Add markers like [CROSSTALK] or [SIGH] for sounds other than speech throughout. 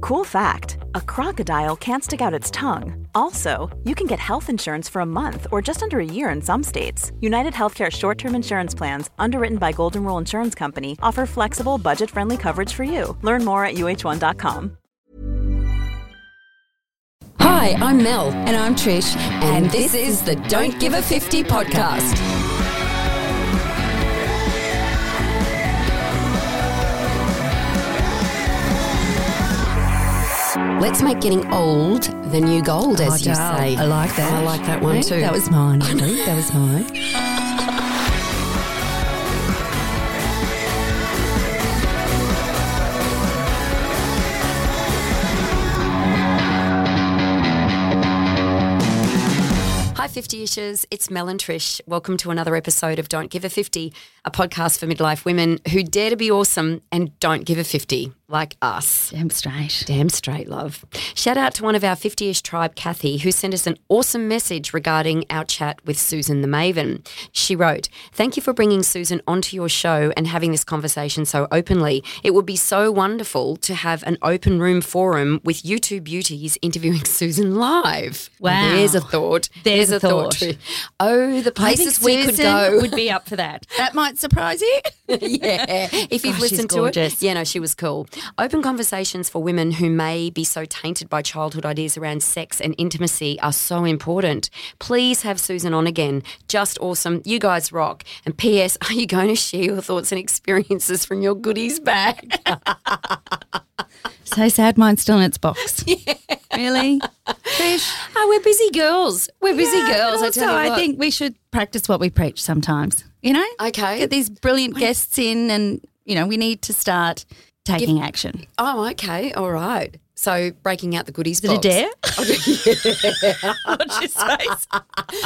Cool fact a crocodile can't stick out its tongue. Also, you can get health insurance for a month or just under a year in some states. United Healthcare short term insurance plans, underwritten by Golden Rule Insurance Company, offer flexible, budget friendly coverage for you. Learn more at uh1.com. Hi, I'm Mel. And I'm Trish. And, this is the Don't Give a 50 podcast. Let's make getting old the new gold, as oh, you Adele. say. I like that. I like that one Yeah, too. That was mine. [LAUGHS] That was mine. Hi, 50 ishers. It's Mel and Trish. Welcome to another episode of Don't Give a 50, a podcast for midlife women who dare to be awesome and don't give a 50, like us. Damn straight. Damn straight, love. Shout out to one of our 50 ish tribe, Kathy, who sent us an awesome message regarding our chat with Susan the Maven. She wrote, Thank you for bringing Susan onto your show and having this conversation so openly. It would be so wonderful to have an open room forum with you two beauties interviewing [LAUGHS] Susan live. Wow. There's a thought. There's a thought. Trish. Oh, the places we could go. would be up for that. That might surprise you. [LAUGHS] yeah. If you've Gosh, listened to it. Yeah, no, she was cool. Open conversations for women who may be so tainted by childhood ideas around sex and intimacy are so important. Please have Susan on again. Just awesome. You guys rock. And P.S. Are you going to share your thoughts and experiences from your goodies bag? So sad mine's still in its box. [LAUGHS] Really? Trish? oh, we're busy girls. We're busy Yeah, girls. I tell you I think we should practice what we preach sometimes. You know? Okay. Get these brilliant guests in and, you know, we need to start taking action. Oh, okay. All right. So breaking out the goodies Is it a dare? Watch your space.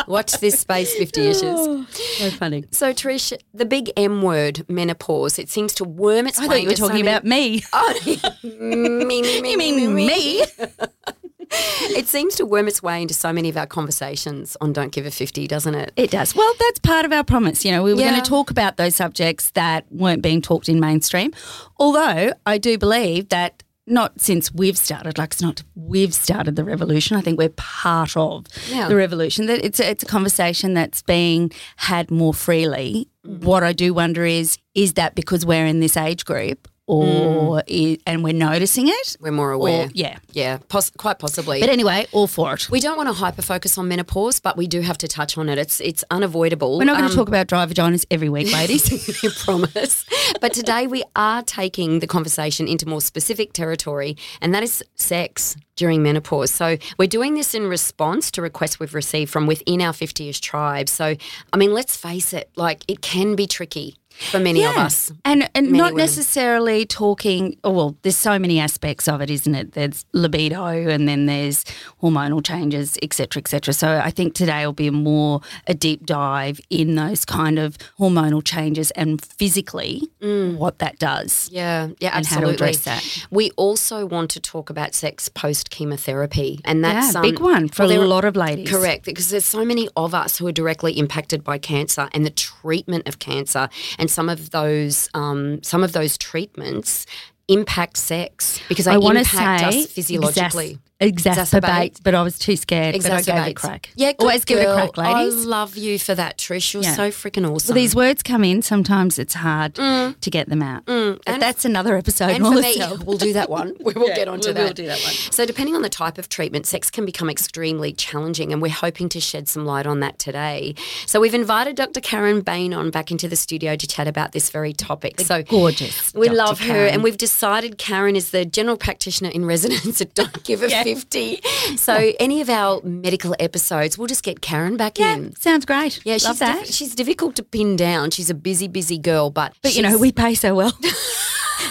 Watch this space, 50 ishers. Oh, so funny. So, Trish, the big M word, menopause, it seems to worm its I way thought you were into so talking many- about me. Oh, [LAUGHS] me, me, me, me, mean me? [LAUGHS] [LAUGHS] It seems to worm its way into so many of our conversations on Don't Give a 50, doesn't it? It does. Well, that's part of our promise. You know, we were Yeah. going to talk about those subjects that weren't being talked in mainstream. Although I do believe that not since we've started, like it's not we've started the revolution. I think we're part of Yeah. the revolution. That it's a, it's a conversation that's being had more freely. Mm. What I do wonder is is that because we're in this age group, or i and we're noticing it? We're more aware. Or, yeah. Yeah, poss- quite possibly. But anyway, all for it. we don't want to hyper focus on menopause, but we do have to touch on it. It's it's unavoidable. We're not going Um, to talk about dry vaginas every week, [LAUGHS] ladies. [LAUGHS] I promise. But today we are taking the conversation into more specific territory, and that is sex during menopause. So we're doing this in response to requests we've received from within our 50ish tribe. So, I mean, let's face it, like it can be tricky for many of us. And and Many not women. necessarily talking oh well, there's so many aspects of it, isn't it? There's libido and then there's hormonal changes, et cetera, et cetera. So I think today will be more a deep dive in those kind of hormonal changes and physically what that does. Yeah, yeah, And how to absolutely. address that. We also want to talk about sex post chemotherapy, and that's yeah, big um, one for well, a lot of ladies. Correct, because there's so many of us who are directly impacted by cancer and the treatment of cancer, and some of those um, some of those treatments impact sex because they I want to impact say us physiologically. Exacerbate, but I was too scared. But I gave it a crack. Yeah, always give it a crack, ladies. I love you for that, Trish. You're Yeah. so freaking awesome. Well, these words come in. Sometimes it's hard to get them out. But Mm. And- that's another episode. and for me, [LAUGHS] we'll do that one. [LAUGHS] We will Yeah, get onto that. we that. will do that one. So, depending on the type of treatment, sex can become extremely challenging, and we're hoping to shed some light on that today. So, we've invited Dr. Karen Bain on back into the studio to chat about this very topic. so, gorgeous We Dr. love her, and we've decided Karen is the general practitioner in residence at [LAUGHS] Don't Give a 50. So, any of our medical episodes, we'll just get Karen back Yeah, in. sounds great. Yeah, she's, that. diff- she's difficult to pin down. She's a busy, busy girl, but but you know, we pay so well. [LAUGHS]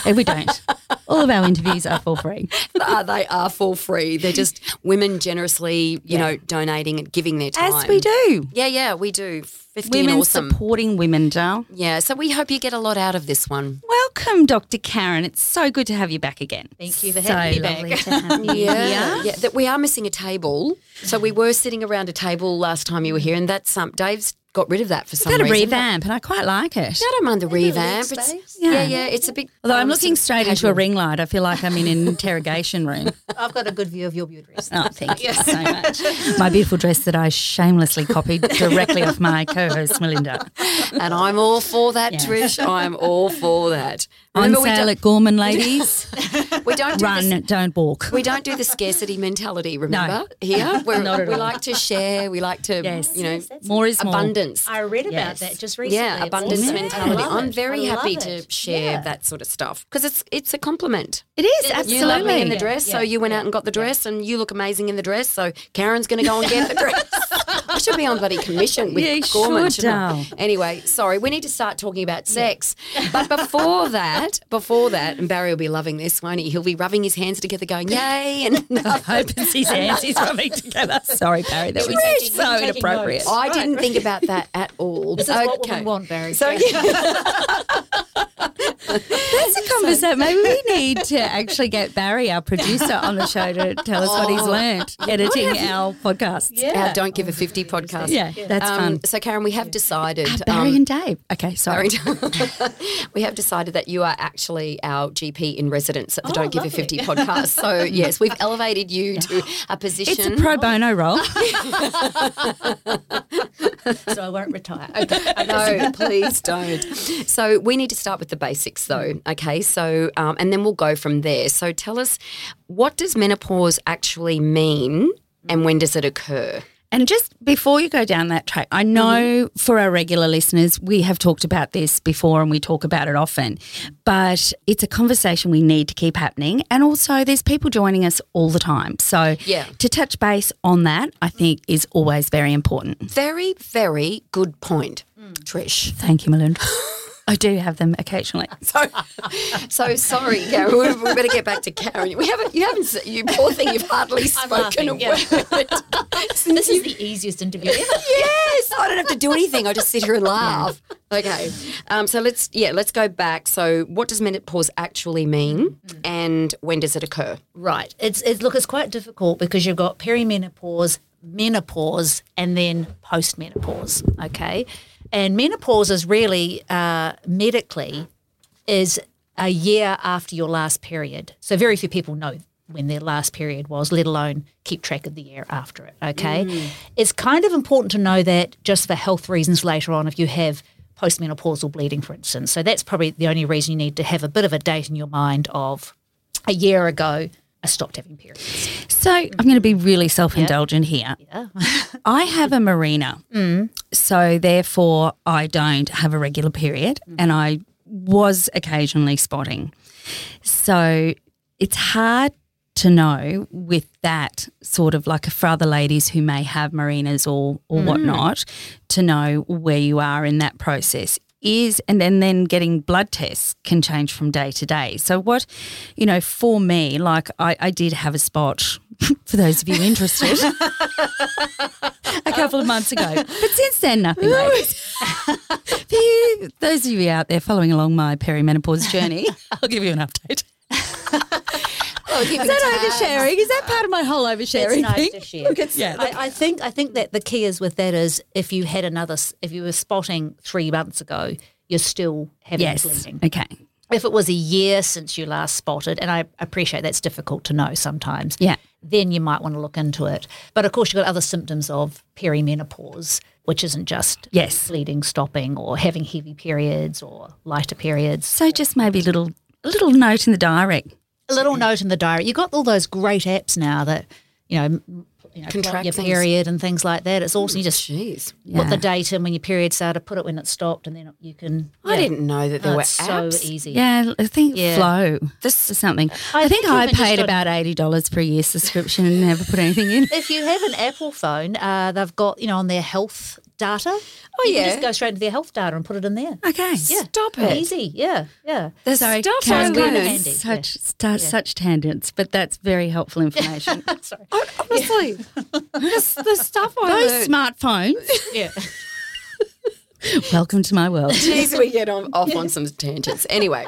and we don't. All of our interviews are for free. are, they are for free. They're just women generously, you know, donating and giving their time. As we do. Yeah, yeah, we do. 15 Women awesome. supporting women, Dale. Yeah, so we hope you get a lot out of this one. Welcome, Dr. Karen. It's so good to have you back again. Thank you for so having me lovely back. to have [LAUGHS] you Yeah, here. yeah. That we are missing a table. So we were sitting around a table last time you were here, and that's um, Dave's got rid of that for some reason. Got a revamp, and I quite like it. I don't mind the revamp. living It's, yeah. Yeah. yeah, It's a big. Although I'm looking sort of straight into a ring light, I feel like I'm in an [LAUGHS] interrogation room. I've got a good view of your beauty dress. Oh, thank you so much. My beautiful dress that I shamelessly copied directly off my [LAUGHS] co-host Melinda. and I'm all for that, Yes. Trish. I'm all for that. On Remember, we sale don't, at Gorman, ladies. [LAUGHS] we don't do Run, this- don't walk. We don't do the scarcity mentality, remember? No. Here, We're, Not at we all. like to share. We like to, Yes. you know, Yes, More is more. Abundance. I read about Yes. that just recently. Yeah, It's abundance awesome. mentality. I love I'm very happy love to share Yeah. that sort of stuff because it's it's a compliment. It is, You absolutely. love me in the dress, so yeah, you went out and got the dress, and you look amazing in the dress. So Karen's going to go and get the dress. I should be on bloody commission with [LAUGHS] Yeah, Gorman. should, shouldn't I? Dal. Anyway, sorry, we need to start talking about sex. But before that, before that, and Barry will be loving this, won't he? He'll be rubbing his hands together, going yay, and [LAUGHS] I hope it's his hands he's rubbing together. Sorry, Barry, that was so inappropriate. notes. I didn't think about that at all. This is what women want, Barry. So [LAUGHS] That's a conversation. Maybe we need to actually get Barry, our producer, on the show to tell us what he's learned editing our podcasts. yeah. our Don't Give a 50 podcast. Yeah, that's Um, fun. So, Karen, we have decided. Ah, Barry um, and Dave. Okay, sorry. [LAUGHS] we have decided that you are actually our GP in residence at the Oh, Don't Give a 50 podcast. So, [LAUGHS] yes, we've elevated you to a position. It's a pro bono role. [LAUGHS] so I won't retire. no, please don't. So we need to start with the basics, though. Hmm. Okay, so um, and then we'll go from there. So tell us, what does menopause actually mean, and when does it occur? And just before you go down that track, I know mm-hmm. for our regular listeners, we have talked about this before and we talk about it often, but it's a conversation we need to keep happening. And also, there's people joining us all the time. So, Yeah. to touch base on that, I think is always very important. Very, very good point, mm. Trish. Thank you, Melinda. [LAUGHS] I do have them occasionally. [LAUGHS] So, so sorry, Karen. We, we better get back to Karen. We haven't. You haven't. s- You poor thing. You've hardly spoken a laughing, yeah. word. this is the easiest interview ever. yes, I don't have to do anything. I just sit here and laugh. Okay. Um, so let's yeah, let's go back. So what does menopause actually mean, and when does it occur? Right. It's, it's look, it's quite difficult because you've got perimenopause, menopause, and then postmenopause. Okay, and menopause is really uh, medically is a year after your last period. So very few people know when their last period was, let alone keep track of the year after it. Okay, it's kind of important to know that just for health reasons later on, if you have postmenopausal bleeding, for instance. So that's probably the only reason you need to have a bit of a date in your mind of a year ago, I stopped having periods. So, I'm going to be really self indulgent here. Yeah. [LAUGHS] I have a Mirena, mm. so therefore I don't have a regular period, mm. and I was occasionally spotting. So it's hard to know with that sort of like for other ladies who may have Mirenas or or mm. whatnot to know where you are in that process is and then then getting blood tests can change from day to day. So what you know for me like i, I did have a spot [LAUGHS] for those of you interested [LAUGHS] a couple of months ago. But since then nothing ladies. [LAUGHS] for you those of you out there following along my perimenopause journey i'll give you an update Oh, is that oversharing? Is that part of my whole oversharing nice thing? to share. Look, yeah, I, I think I think that the key is with that is if you had another if you were spotting three months ago, you're still having yes. bleeding. Okay. If it was a year since you last spotted, and I appreciate that's difficult to know sometimes, Yeah. then you might want to look into it. But of course, you've got other symptoms of perimenopause, which isn't just Yes. bleeding stopping or having heavy periods or lighter periods. So just maybe a little a little note in the diary. A little note in the diary. You've got all those great apps now that, you know, m- you know, Can plot track your things. period and things like that. It's awesome. You just Jeez. put the date in when your period started, put it when it stopped, and then you can. I didn't know that there Oh, were it's apps. so easy. Yeah, I think Yeah. flow This- is something. I I, think, think I paid about eighty dollars per year subscription and never put anything in. [LAUGHS] If you have an Apple phone, uh, they've got you know on their health data. Oh you yeah. can just go straight into their health data and put it in there. Okay. Yeah, Stop it. Easy. Yeah, yeah. The Sorry, stuff Karen, I It's kinda handy. such yeah. such tangents, but that's very helpful [LAUGHS] information. Sorry. Oh, honestly, [LAUGHS] the, the stuff I Those learned. smartphones. [LAUGHS] Yeah. Welcome to my world. Jeez, we get on, off on some tangents. Anyway,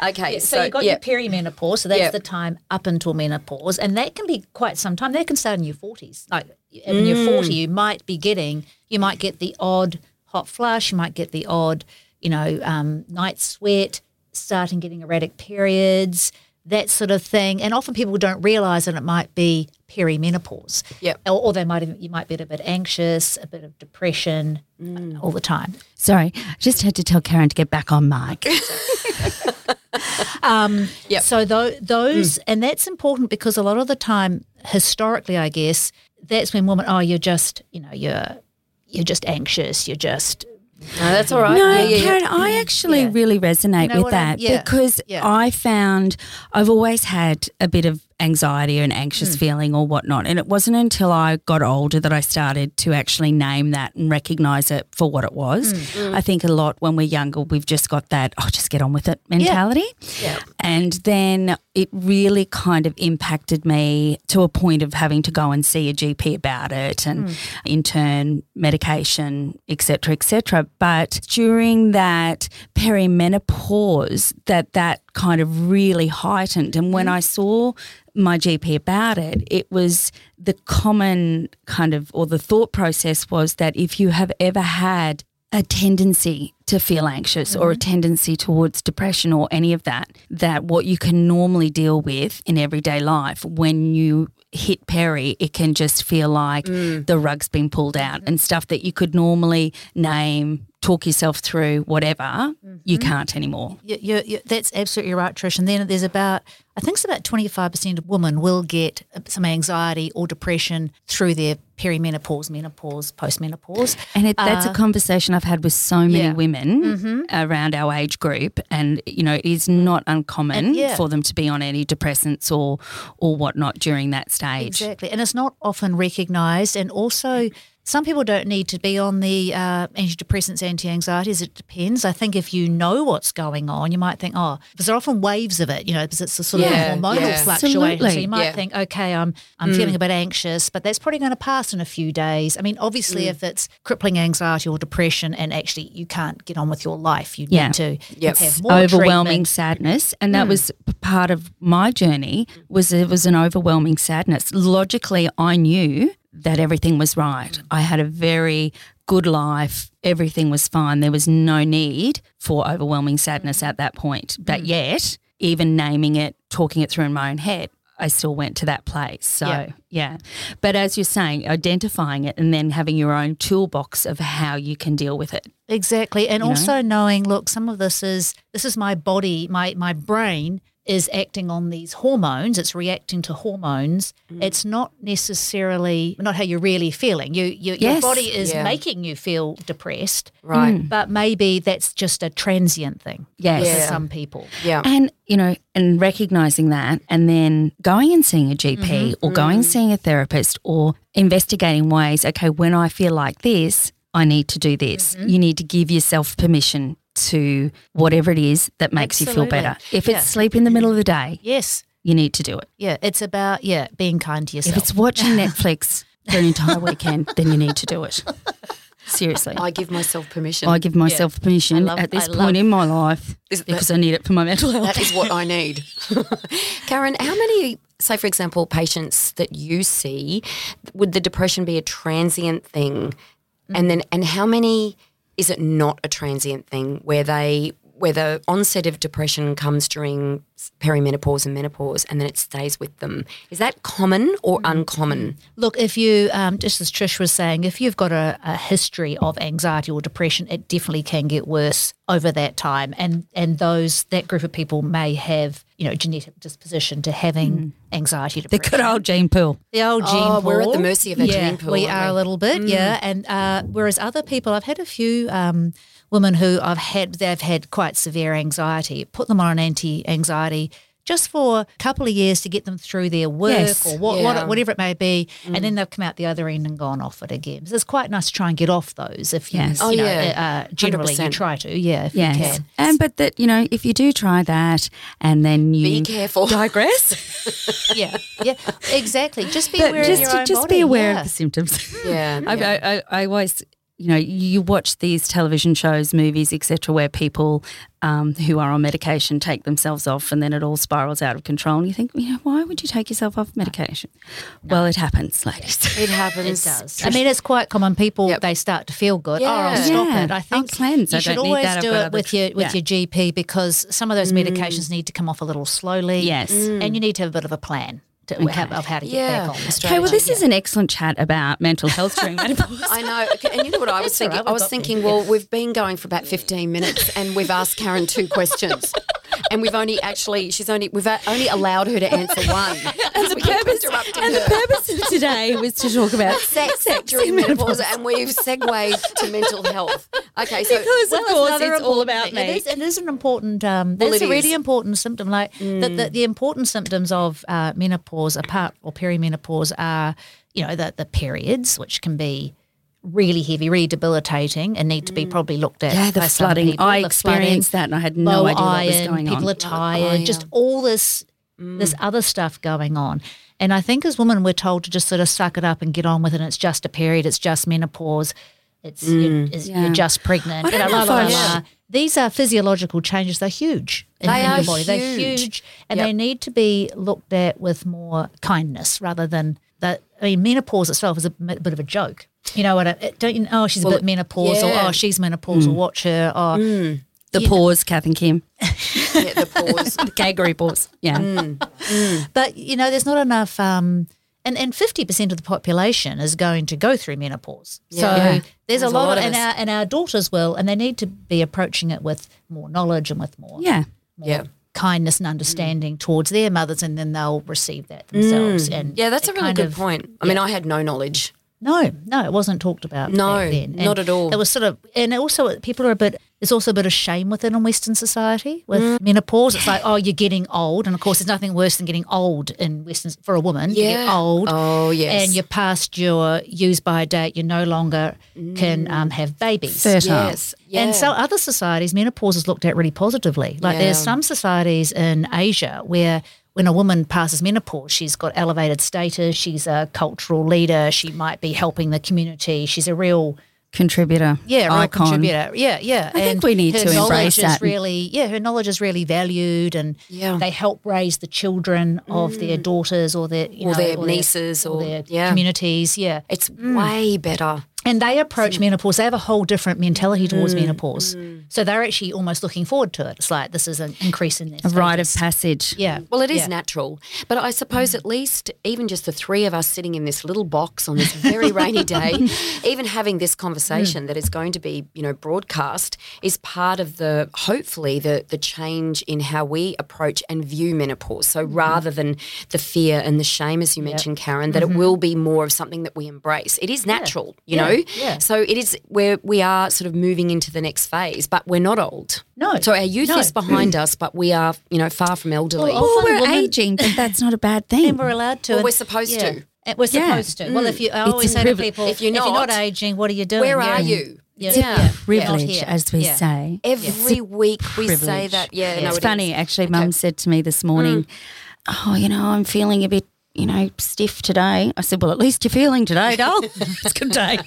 okay, So, so, you've got yeah, your perimenopause, so that's Yeah. the time up until menopause, and that can be quite some time. That can start in your forties. Like when you're mm. forty, you might be getting, you might get the odd hot flush, you might get the odd, you know, um, night sweat, starting getting erratic periods, that sort of thing. And often people don't realise that it might be perimenopause. Yep. Or, or they might even, you might be a bit anxious, a bit of depression uh, all the time. Sorry, I just had to tell Karen to get back on mic. [LAUGHS] Yep. So tho- those, and that's important because a lot of the time, historically, I guess, that's when women, oh, you're just, you know, you're you're just anxious, you're just, no, that's all right. No, yeah, yeah, yeah. Karen, I actually Yeah. really resonate with I- that yeah, because yeah. I found I've always had a bit of anxiety or an anxious hmm. feeling or whatnot. And it wasn't until I got older that I started to actually name that and recognize it for what it was. Hmm. Hmm. I think a lot when we're younger, we've just got that, oh, just get on with it mentality. Yeah. And then it really kind of impacted me to a point of having to go and see a GP about it and in turn medication, et cetera, et cetera. But during that perimenopause, that that kind of really heightened. And when mm. I saw my GP about it, it was the common kind of, or the thought process was that if you have ever had a tendency to feel anxious or a mm-hmm. tendency towards depression or any of that, that what you can normally deal with in everyday life, when you hit peri, it can just feel like mm. the rug's been pulled out mm-hmm. and stuff that you could normally name, talk yourself through, whatever, you mm-hmm. can't anymore. you, you, you, that's absolutely right, Trish. And then there's about, I think it's about 25% of women will get some anxiety or depression through their perimenopause, menopause, postmenopause. And it, that's a uh, conversation I've had with so many yeah. women mm-hmm. around our age group, and you know, it is not uncommon And, yeah. for them to be on antidepressants or or whatnot during that stage. Exactly. And it's not often recognised. And also, some people don't need to be on the uh, antidepressants, anti anxieties. It depends. I think if you know what's going on, you might think, oh, because there are often waves of it, you know, because it's a sort Yeah, of hormonal yeah. fluctuation. So you might Yeah. think, okay, I'm I'm mm. feeling a bit anxious, but that's probably going to pass in a few days. I mean, obviously, mm. if it's crippling anxiety or depression and actually you can't get on with your life, you Yeah. need to Yep. have more overwhelming treatment. sadness and that mm. was part of my journey was it was an overwhelming sadness logically i knew that everything was right i had a very good life everything was fine there was no need for overwhelming sadness at that point but mm. yet even naming it talking it through in my own head I still went to that place. So, Yeah. yeah. But as you're saying, identifying it and then having your own toolbox of how you can deal with it. Exactly. And know? also knowing, look, some of this is this is my body, my my brain is acting on these hormones, it's reacting to hormones. Mm. It's not necessarily not how you're really feeling. You, you your body is Yeah. making you feel depressed. Right. But maybe that's just a transient thing Yes. for Yeah. some people. Yeah. And, you know, and recognizing that and then going and seeing a GP Mm-hmm. or going and seeing a therapist or investigating ways, okay, when I feel like this, I need to do this. Mm-hmm. You need to give yourself permission to whatever it is that makes you feel better. If Yeah. it's sleep in the middle of the day, Yes. you need to do it. Yeah. It's about yeah, being kind to yourself. If it's watching [LAUGHS] Netflix for an entire weekend, then you need to do it. Seriously. I give myself permission. I give myself permission love- at this I point love- in my life Is that- because I need it for my mental health. that is what I need. [LAUGHS] Karen, how many, say for example, patients that you see, would the depression be a transient thing? And mm. then, and how many is it not a transient thing where they where the onset of depression comes during perimenopause and menopause and then it stays with them. Is that common or uncommon? Look, if you, um, just as Trish was saying, if you've got a, a history of anxiety or depression, it definitely can get worse over that time. And and those that group of people may have, you know, genetic disposition to having anxiety, The good old gene pool. The old gene Oh, pool. we're at the mercy of our yeah, gene pool, We aren't we? a little bit, yeah. And uh, whereas other people, I've had a few um, women who I've had, they've had quite severe anxiety. Put them on an anti-anxiety just for a couple of years to get them through their work Yes. or what, Yeah. what, whatever it may be, and then they've come out the other end and gone off it again. So it's quite nice to try and get off those if you, Yes. you Oh, know, yeah. uh, generally you 100%. try to, yeah, if Yes. you can. And but that, you know, if you do try that and then you Be careful. digress. [LAUGHS] Yeah, yeah, exactly. Just be but aware just of your own just body. be aware yeah. of the symptoms. Yeah. [LAUGHS] I, yeah. I, I, I always, you know, you watch these television shows, movies, etc., where people um, who are on medication take themselves off, and then it all spirals out of control. And you think, you know, why would you take yourself off medication? Well, it happens, ladies. it [LAUGHS] happens. It does. I mean, it's quite common. People Yep. they start to feel good. Oh, I'll stop Yeah. it. I think I'll cleanse. you I should don't need always that. Do it with tr- your with yeah. your GP because some of those medications need to come off a little slowly. Yes. and you need to have a bit of a plan to, have, of how to get Yeah. back on. the Okay, well, this strategy. is an excellent chat about mental health during [LAUGHS] menopause. I know. Okay, And you know what I [LAUGHS] was thinking? right, I was got thinking, well, we've been going for about 15 minutes and we've asked Karen two questions. [LAUGHS] And we've only actually, she's only, we've only allowed her to answer one. [LAUGHS] And the purpose, and the purpose of today was to talk about sex, during menopause, and we've segued to mental health. Okay, so Because, of course, it's all about me. It is, it is an important. Um, Well, a really is. important symptom. Like the, the, the important symptoms of uh, menopause, apart or perimenopause, are you know the the periods, which can be really heavy, really debilitating, and need to be mm. probably looked at. Yeah, the by flooding. people. I The flooding, experienced that and I had no low idea what was going people on. People are oh, tired, iron. just all this mm. this other stuff going on. And I think as women, we're told to just sort of suck it up and get on with it. And it's just a period. It's just menopause. It's, mm. you're, it's Yeah. you're just pregnant. I don't know la, if la, la, I la. These are physiological changes. They're huge in, They in are your body. They're huge. huge, and Yep. they need to be looked at with more kindness rather than that. I mean, menopause itself is a bit of a joke. You know what? I- don't you? Oh, she's Well, a bit menopausal. Oh, yeah. Oh, she's menopausal. Mm. Watch her. Oh, mm. the pause, Kath and Kim. [LAUGHS] yeah, the pause. The kangaroo pause. Yeah. Mm. But you know, there's not enough. Um, and and fifty percent of the population is going to go through menopause. Yeah. So Yeah. there's, There's a a lot, lot of, of and our and our daughters will, and they need to be approaching it with more knowledge and with more, Yeah. more Yeah. kindness and understanding towards their mothers, and then they'll receive that themselves. And Yeah, that's a really good of- point. I mean, I had no knowledge. No, no, it wasn't talked about. No, back then. not at all. It was sort of, and also people are a bit. There's also a bit of shame within in Western society with Mm. menopause. It's like, oh, you're getting old, and of course, there's nothing worse than getting old in Western for a woman. You get Yeah. old. Oh, yes. and you're past your use by date. You no longer can um, have babies. Fertile. Yes. Yeah. And so other societies, menopause is looked at really positively. Like there's Yeah. some societies in Asia where when a woman passes menopause, she's got elevated status, she's a cultural leader, she might be helping the community, she's a real Contributor. yeah, real icon. contributor. Yeah, yeah. I think we need her to knowledge embrace is that. Really, yeah, her knowledge is really valued, and Yeah. they help raise the children of their mm. daughters or their you Or know, their nieces or- their yeah. communities. Yeah, It's mm. way better. And they approach menopause. They have a whole different mentality towards Mm, menopause. Mm. So they're actually almost looking forward to it. It's like this is an increase in their A rite of passage. Yeah. Well, it is yeah. natural, but I suppose mm. at least even just the three of us sitting in this little box on this very rainy [LAUGHS] day, even having this conversation mm. that is going to be, you know, broadcast is part of the hopefully the the change in how we approach and view menopause. So mm-hmm. rather than the fear and the shame, as you mentioned, Karen, that it mm-hmm. will be more of something that we embrace. It is natural, you Yeah. Know. Yeah. So it is where we are sort of moving into the next phase, but we're not old. No. So our youth No. is behind us, but we are, you know, far from elderly. Well, Well, we're women- aging, but that's not a bad [LAUGHS] thing. And we're allowed to. Well, we're supposed yeah. to. And we're Yeah. supposed to. Well, if you, I It's always say to people, If you're if you're not not, aging, what are you doing? Where You're- you? Yeah. Yeah. yeah. Privilege, Not here. as we Yeah. say. Every week we say that. Yeah, no, it's it funny. is. Actually, Okay. Mm. Mum said to me this morning, "Oh, you know, I'm feeling a bit you know, stiff today. I said, well, at least you're feeling today, doll. [LAUGHS] [LAUGHS] it's a good day.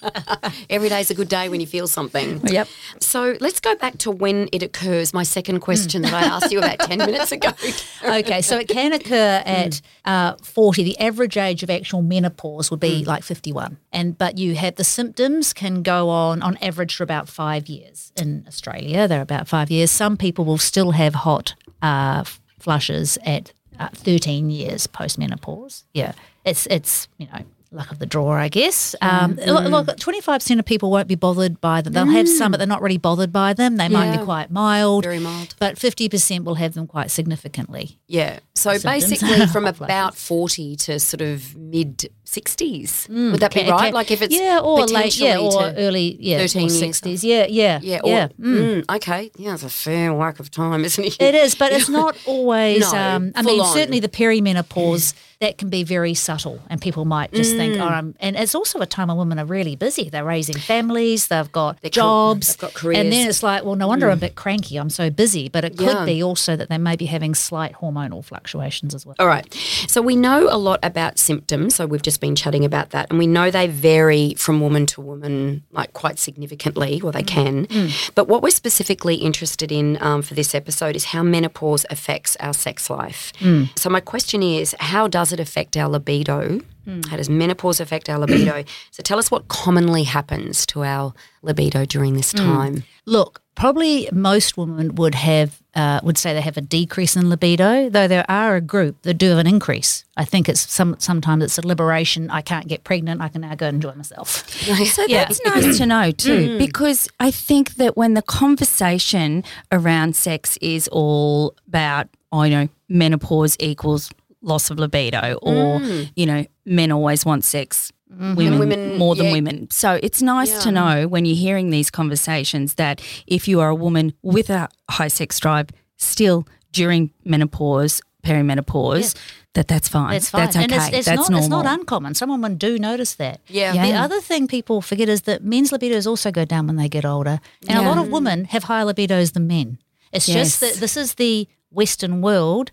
[LAUGHS] Every day's a good day when you feel something. Yep. So let's go back to when it occurs. My second question that I asked you about 10 minutes ago. okay, so it can occur at uh, 40. The average age of actual menopause would be like 51. And but you have the symptoms can go on on average for about 5 years in Australia. They're about 5 years. Some people will still have hot uh, flushes at uh, 13 years post-menopause. Yeah. It's it's, you know, luck of the draw, I guess. Um, Look, 25% of people won't be bothered by them. They'll have some, but they're not really bothered by them. They might Yeah. be quite mild. Very mild. But 50% will have them quite significantly. Yeah. So Symptoms. basically, from [LAUGHS] about 40 to sort of mid 60s. Would that be right? can- like if it's yeah, or late, yeah, or early, yeah, 13 or sixties, yeah, yeah, Yeah. Or, yeah. mm, okay. Yeah, it's a fair whack of time, [LAUGHS] isn't it? It is, but it's not [LAUGHS] always. No, um, I mean, on. certainly the perimenopause that can be very subtle, and people might just think, Mm. "Oh, I'm," and it's also a time when women are really busy. They're raising families, they've got They're jobs, they've got and careers. Mm. then it's like, well, no wonder I'm a bit cranky. I'm so busy, but it could Yeah. be also that they may be having slight hormonal fluctuations as well. All right. So we know a lot about symptoms. So we've just been chatting about that. And we know they vary from woman to woman, like quite significantly, or they mm. can. Mm. But what we're specifically interested in um, for this episode is how menopause affects our sex life. Mm. So my question is how does it affect our libido? How does menopause affect our libido? [CLEARS THROAT] so tell us what commonly happens to our libido during this time. Look, probably most women would have uh, would say they have a decrease in libido, though there are a group that do have an increase. I think it's some sometimes it's a liberation. I can't get pregnant. I can now go and enjoy myself. So Yeah. that's nice to know too, because I think that when the conversation around sex is all about, oh, you know, menopause equals loss of libido, or you know, men always want sex. Mm-hmm. Women, women- more than yeah. women. So it's nice to know when you're hearing these conversations that if you are a woman with a high sex drive, still during menopause, perimenopause, that that's fine. That's fine. That's okay. And it's, it's that's not normal. it's not uncommon. Some women do notice that. Yeah. The other thing people forget is that men's libidos also go down when they get older, and a lot of women have higher libidos than men. It's just that this is the Western world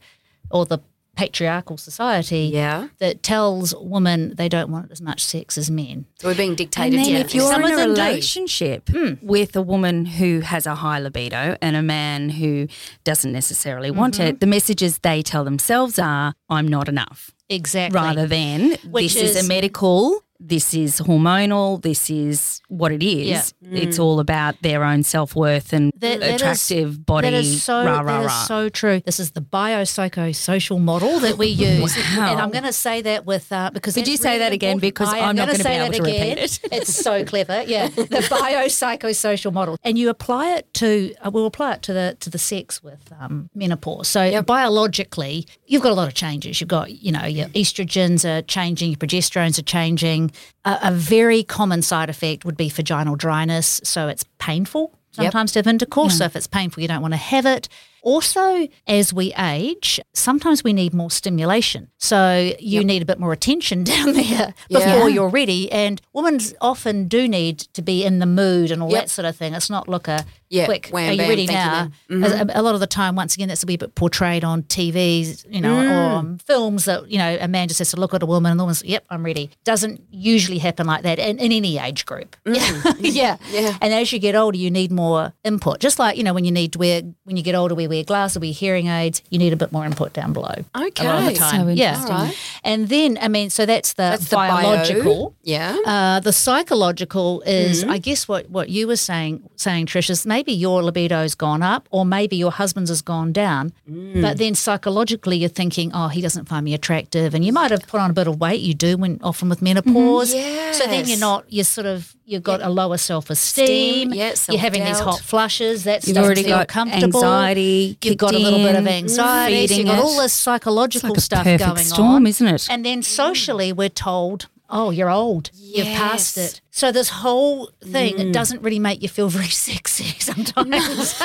or the patriarchal society Yeah. that tells women they don't want as much sex as men. So we're being dictated And then to. if you're Some in a them do. relationship with a woman who has a high libido and a man who doesn't necessarily want Mm-hmm. it, the messages they tell themselves are, I'm not enough. Exactly. Rather than Which this is, is- a medical, this is hormonal, this is what it is. Yeah. It's all about their own self worth and That- that is- attractive body. That is so, rah, rah, is rah. so true. This is the biopsychosocial model that we [LAUGHS] use. Wow. And I'm going to say that with, uh, because Could you say really that again? important. Because I am I'm not gonna gonna be able that to repeat again. it. [LAUGHS] It's so clever. Yeah. The biopsychosocial model. And you apply it to, uh, we'll apply it to the, to the sex with um, menopause. So biologically, you've got a lot of changes. You've got, you know, your estrogens are changing, your progesterones are changing. A, a very common side effect would be vaginal dryness. So it's painful sometimes to have intercourse. So if it's painful, you don't want to have it. Also, as we age, sometimes we need more stimulation. So you need a bit more attention [LAUGHS] down there before Yeah. you're ready. And women often do need to be in the mood and all Yep. that sort of thing. It's not look a Yeah, quick, wham, are you bam, ready thank you, now? Mm-hmm. A, a lot of the time, once again, that's a wee bit portrayed on TVs, you know, Mm. or on films that, you know, a man just has to look at a woman and the woman's, yep, I'm ready. Doesn't usually happen like that in, in any age group. [LAUGHS] Mm. yeah. Yeah. And as you get older, you need more input. Just like, you know, when you need to wear, when you get older, we wear glasses, we wear hearing aids, you need a bit more input down below. A lot of Okay. the time. So yeah. interesting. All right. And then, I mean, so that's the That's the bio. biological. Yeah. Uh, the psychological is, Mm-hmm. I guess, what, what you were saying, saying Trish, is maybe your libido's gone up, or maybe your husband's has gone down. Mm. But then psychologically, you're thinking, oh, he doesn't find me attractive, and you might have put on a bit of weight. You do when often with menopause. Yes. So then Mm-hmm. You're not. You're sort of. You've got a lower self esteem. Esteem, yeah, you're having these hot flushes. That's You've already got comfortable. anxiety You've got a little bit of anxiety. So you've got it. all this psychological like stuff perfect going storm, on, isn't it? And then socially, we're told, "Oh, you're old. You've passed it." So this whole thing it mm. doesn't really make you feel [LAUGHS] very sexy sometimes.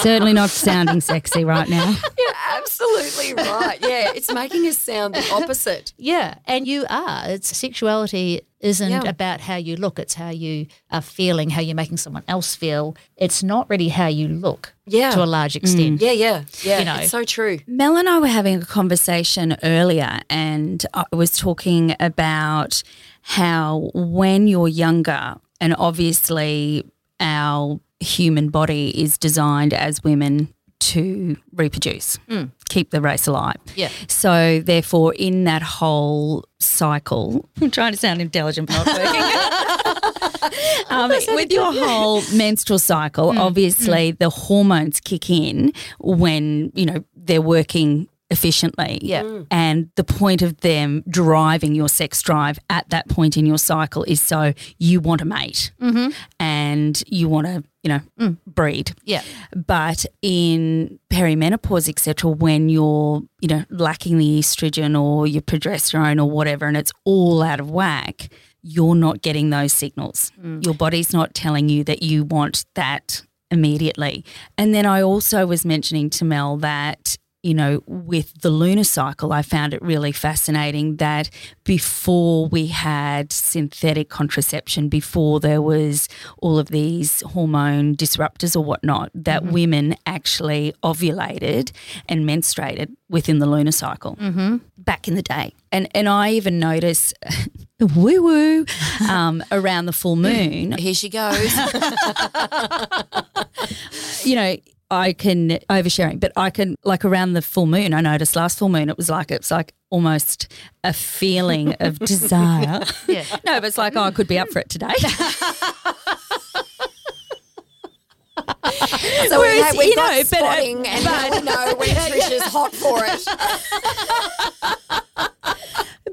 Certainly not sounding sexy right now. [LAUGHS] You're absolutely right. Yeah, it's making us sound the opposite. yeah, and you are. It's sexuality isn't Yeah. about how you look. It's how you are feeling, how you're making someone else feel. It's not really how you look Yeah. to a large extent. Mm. Yeah, yeah, yeah. You know. it's so true. Mel and I were having a conversation earlier, and I was talking about how when you're younger, and obviously our human body is designed as women to reproduce, keep the race alive. Yeah. So, therefore, in that whole cycle, [LAUGHS] I'm trying to sound intelligent, but not working. [LAUGHS] [LAUGHS] um, with your whole menstrual cycle, obviously the hormones kick in when you know they're working efficiently. Yeah. Mm. And the point of them driving your sex drive at that point in your cycle is so you want a mate and you want to, you know, mm. breed. Yeah. But in perimenopause, etc., when you're, you know, lacking the estrogen or your progesterone or whatever, and it's all out of whack, you're not getting those signals. Mm. Your body's not telling you that you want that immediately. And then I also was mentioning to Mel that you know, with the lunar cycle, I found it really fascinating that before we had synthetic contraception, before there was all of these hormone disruptors or whatnot, that women actually ovulated and menstruated within the lunar cycle back in the day. And and I even notice [LAUGHS] woo woo um, [LAUGHS] around the full moon. Here she goes. [LAUGHS] you know, I can oversharing, but I can like around the full moon. I noticed last full moon, it was like it's like almost a feeling of [LAUGHS] desire. Yeah. [LAUGHS] no, but it's like oh, I could be up for it today. [LAUGHS] So Whereas, we, we've you got know, but, uh, spotting, and now we know when Trisha's hot for it.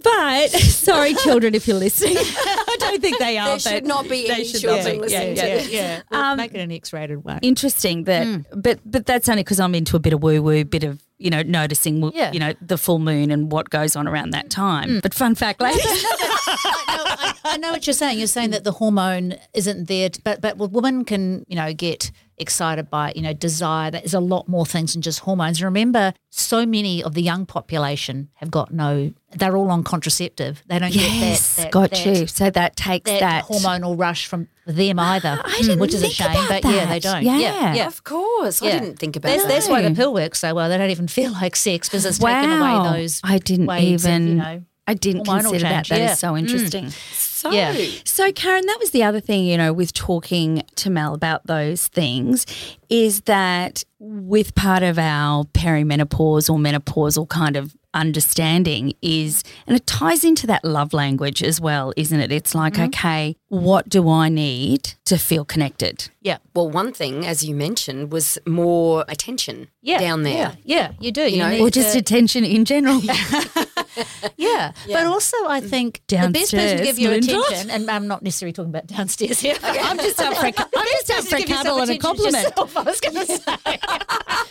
But [LAUGHS] sorry, children, if you're listening, [LAUGHS] I don't think they are. There but should not be they any should children not be. listening Yeah, to yeah. yeah. Um, make it an X-rated one. Interesting that, but but that's only because I'm into a bit of woo woo, bit of you know noticing, Yeah. you know, the full moon and what goes on around that time. But fun fact, ladies. [LAUGHS] I, I know what you're saying. You're saying that the hormone isn't there, t- but but well, women can you know get excited by you know desire. There's a lot more things than just hormones. Remember, so many of the young population have got no. They're all on contraceptive. They don't Yes, get that. that got that, you. So that takes That, that, hormonal rush from them ah, either, I didn't which is a shame. But yeah, they don't. Yeah. yeah. yeah. Of course. I didn't think about That's, that. that's why the pill works so well. They don't even feel like sex because it's wow. taken away those. I didn't waves of, even. you know, I didn't consider that. change. That is Yeah. so interesting. So, Yeah. So, Karen, that was the other thing, you know, with talking to Mel about those things, is that with part of our perimenopause or menopausal kind of understanding is, and it ties into that love language as well, isn't it? It's like, mm-hmm. okay, what do I need to feel connected? Yeah. Well, one thing, as you mentioned, was more attention Yeah. down there. Yeah, yeah you do. You, know, Or just to- attention in general. [LAUGHS] [LAUGHS] Yeah. But also, I think downstairs, the best person to give you Melinda. attention, and I'm not necessarily talking about downstairs here. [LAUGHS] I'm just up for a, I'm just up for a Give yourself cuddle and a compliment. yourself, [LAUGHS] I was going to say.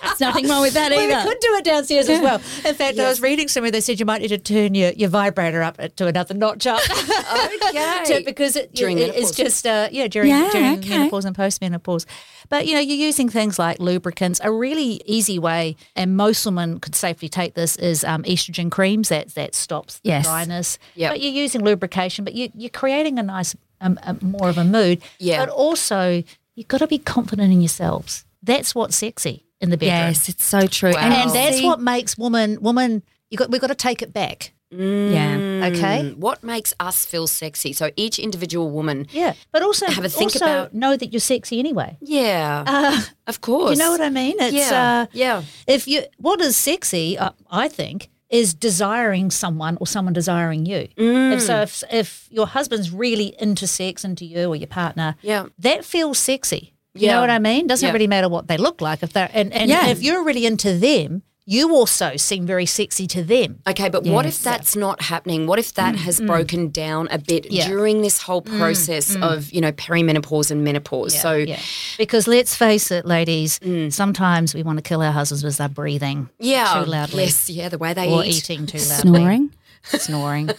There's nothing wrong with that Well, either. we could do it downstairs as well. In fact, I was reading somewhere they said you might need to turn your, your vibrator up to another notch up. Okay. So- because it, During it- it's just uh, yeah during Yeah, during okay. menopause and postmenopause. But you know you're using things like lubricants. A really easy way, and most women could safely take this is um, estrogen creams. That that stops the Yes. dryness. Yep. But you're using lubrication, but you, you're creating a nice um, a, more of a mood. Yeah. But also you've got to be confident in yourselves. That's what's sexy in the bedroom. Yes, it's so true. Wow. And that's see- what makes woman woman. You got we've got to take it back. Yeah. Okay. Mm, What makes us feel sexy? So each individual woman. Yeah, but also Have a think also about- know that you're sexy anyway. Yeah. Uh, of course. you know what I mean? It's Yeah. uh, yeah. if you what is sexy, uh, I think, is desiring someone or someone desiring you. Mm. If so, if, if your husband's really into sex, into you or your partner, Yeah. that feels sexy. You Yeah. know what I mean? Doesn't Yeah. really matter what they look like. If they're and, and Yeah. if you're really into them, you also seem very sexy to them. Okay, but what if that's not happening? What if that has broken down a bit Mm, Yeah. Mm, during this whole process of, you know, perimenopause and menopause? so, yeah, because let's face it, ladies, Mm. sometimes we want to kill our husbands because they're breathing yeah. too loudly Yes, yeah, the way they or eat. eating too loudly. Snoring. Snoring.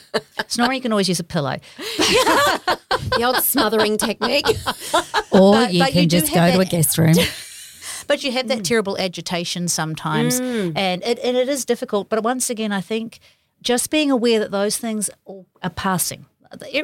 Snoring, you can always use a pillow. [LAUGHS] The old smothering technique. Or But- you but can you just go to a guest room. [LAUGHS] But you have that terrible agitation sometimes, and it, and it is difficult. But once again, I think just being aware that those things all are passing.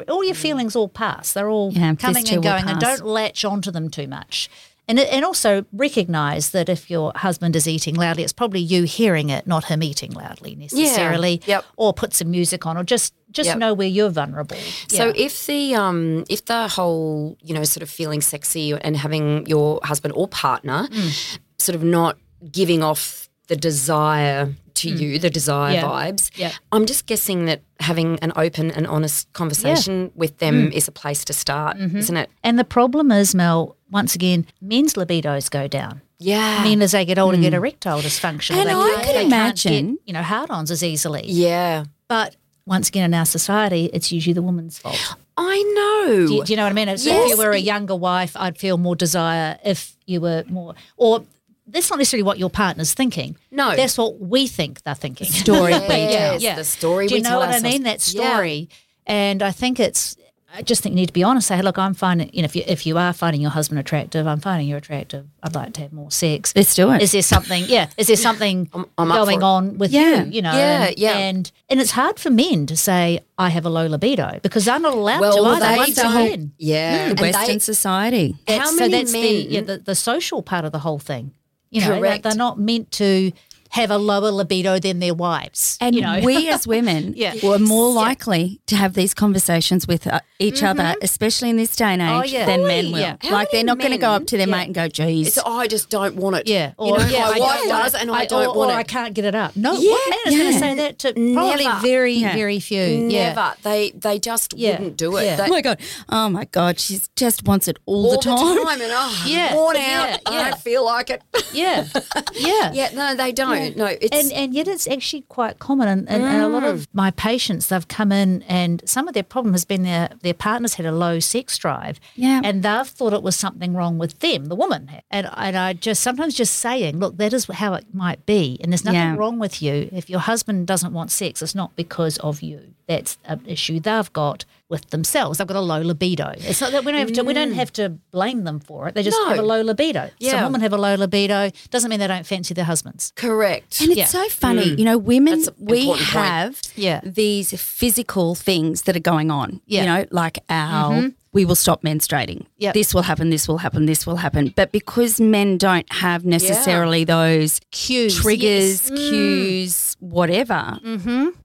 all your feelings all pass. They're all Yeah, coming and going, and don't latch onto them too much. And and also recognize that if your husband is eating loudly, it's probably you hearing it, not him eating loudly necessarily. Yeah. Yep. Or put some music on, or just just Yep. know where you're vulnerable. So Yeah. if the um if the whole you know sort of feeling sexy and having your husband or partner Mm. sort of not giving off the desire to you the desire Mm. Yeah. vibes, Yeah. I'm just guessing that having an open and honest conversation with Mm. them is a place to start, Mm-hmm. isn't it? And the problem is, Mel, once again, men's libidos go down. Yeah, Men, as they get older, get hmm. erectile dysfunction. And They I could can't imagine- get, you know, hard-ons as easily. yeah. But once again, in our society, it's usually the woman's fault. I know. Do you, do you know what I mean? Yes. If you were a younger wife, I'd feel more desire. If you were more, or that's not necessarily what your partner's thinking. No. that's what we think they're thinking. Story [LAUGHS] yeah, we yeah, tell. yeah. The story Do you know what I mean? That Yeah. story, and I think it's. I just think you need to be honest. Say, look, I'm finding. You know, if you if you are finding your husband attractive, I'm finding you attractive. I'd like to have more sex. Let's do it. Is there something? Yeah. Is there something I'm up going on with Yeah. you? You know. Yeah, and, yeah. And and it's hard for men to say I have a low libido because they're not allowed Well, to either. once again. Yeah, hmm, the Western they- society. How many so that's the, men- yeah, the the social part of the whole thing. You know, Correct. They're, they're not meant to have a lower libido than their wives. And you know, we [LAUGHS] as women [LAUGHS] Yeah. were more likely to have these conversations with uh, each other, especially in this day and age, Oh, yeah. than Totally. men will. Yeah. How Like they're not going to go up to their Yeah. mate and go, geez. It's, I just don't want it. yeah, you know, yeah, my I wife does, and I, don't or, want or it. I can't get it up. No, Yeah, what man is going to say that to probably Never. very, Yeah. very few. Yeah. Never. They they just Yeah. wouldn't do it. Yeah. They, oh my god! Oh my god! She just wants it all, all the time. and oh, [LAUGHS] Yeah. I'm worn Yeah, out. I yeah. don't feel like it. yeah, yeah, yeah, no, they don't. No, it's and and yet it's actually quite common. And, and, and a lot Mm. of my patients they've come in and some of their problem has been their their partners had a low sex drive. Yeah. and they've thought it was something wrong with them the woman. And and I just sometimes just saying look that is how it might be. And there's nothing Yeah. wrong with you. If your husband doesn't want sex it's not because of you that's an issue they've got with themselves they've got a low libido it's not that we don't have to we don't have to blame them for it they just Mm. No. have a low libido Yeah. some Yeah. women have a low libido doesn't mean they don't fancy their husbands correct. And it's Yeah. so funny, you know, women, we have Yeah. these physical things that are going on. Yeah. You know, like our, we will stop menstruating. Yep. This will happen, this will happen, this will happen. But because men don't have necessarily those Cues, triggers, yes. Mm. cues, whatever,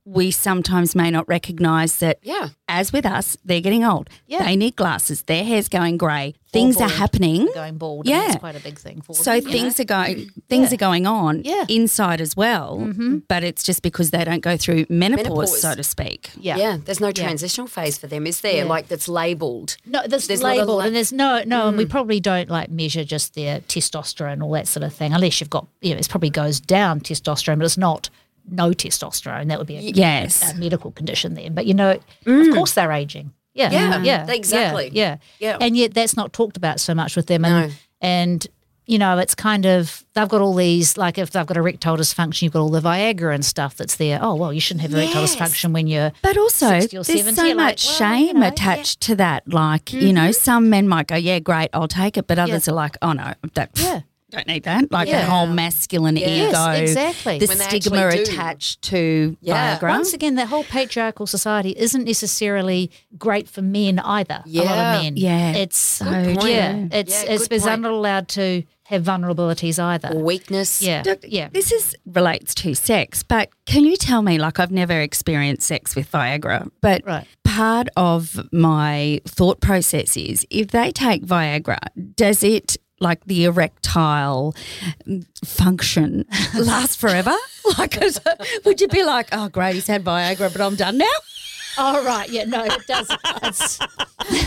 we sometimes may not recognize that, Yeah. as with us, they're getting old. Yeah. They need glasses, their hair's going grey, things are happening. going bald. Yeah. Yeah, that's quite a big thing for So them. things are going things Yeah. are going on Yeah. inside as well, mm-hmm. but it's just because they don't go through menopause, Menopause. so to speak. yeah. Yeah. there's no transitional phase for them, is there? Yeah. Like that's labelled. No, there's, There's not a label, la- and there's no, no, and we mm. probably don't like measure just their testosterone, all that sort of thing, unless you've got, you know, it probably goes down testosterone, but it's not no testosterone. That would be a, Yes. a medical condition then. But you know, of mm. course they're aging. Yeah, mm. Yeah, yeah, exactly. Yeah, Yeah. and yet that's not talked about so much with them. And No. and you know, it's kind of they've got all these like if they've got erectile dysfunction, you've got all the Viagra and stuff that's there. Oh well, you shouldn't have erectile Yes. dysfunction when you're But also, 60 or there's 70, so you're like, much well, shame you know, attached to that. Like, you know, mm-hmm. some men might go, "Yeah, great, I'll take it," but others are like, "Oh no, that Yeah. Don't need that." Like Yeah. the whole masculine Yes, ego, exactly. the When stigma attached to Yeah. Viagra. Once again, that whole patriarchal society isn't necessarily great for men either. A lot Yeah. of men. Yeah. It's So yeah. It's Yeah, it's because they're not allowed to have vulnerabilities either. or Weakness. Yeah. Yeah. This is relates to sex, but can you tell me, like, I've never experienced sex with Viagra, but Right. part of my thought process is if they take Viagra, does it like the erectile function last forever? [LAUGHS] like, is would you be like, oh, great, he's had Viagra, but I'm done now? Oh right. Yeah. No, it doesn't. I mean,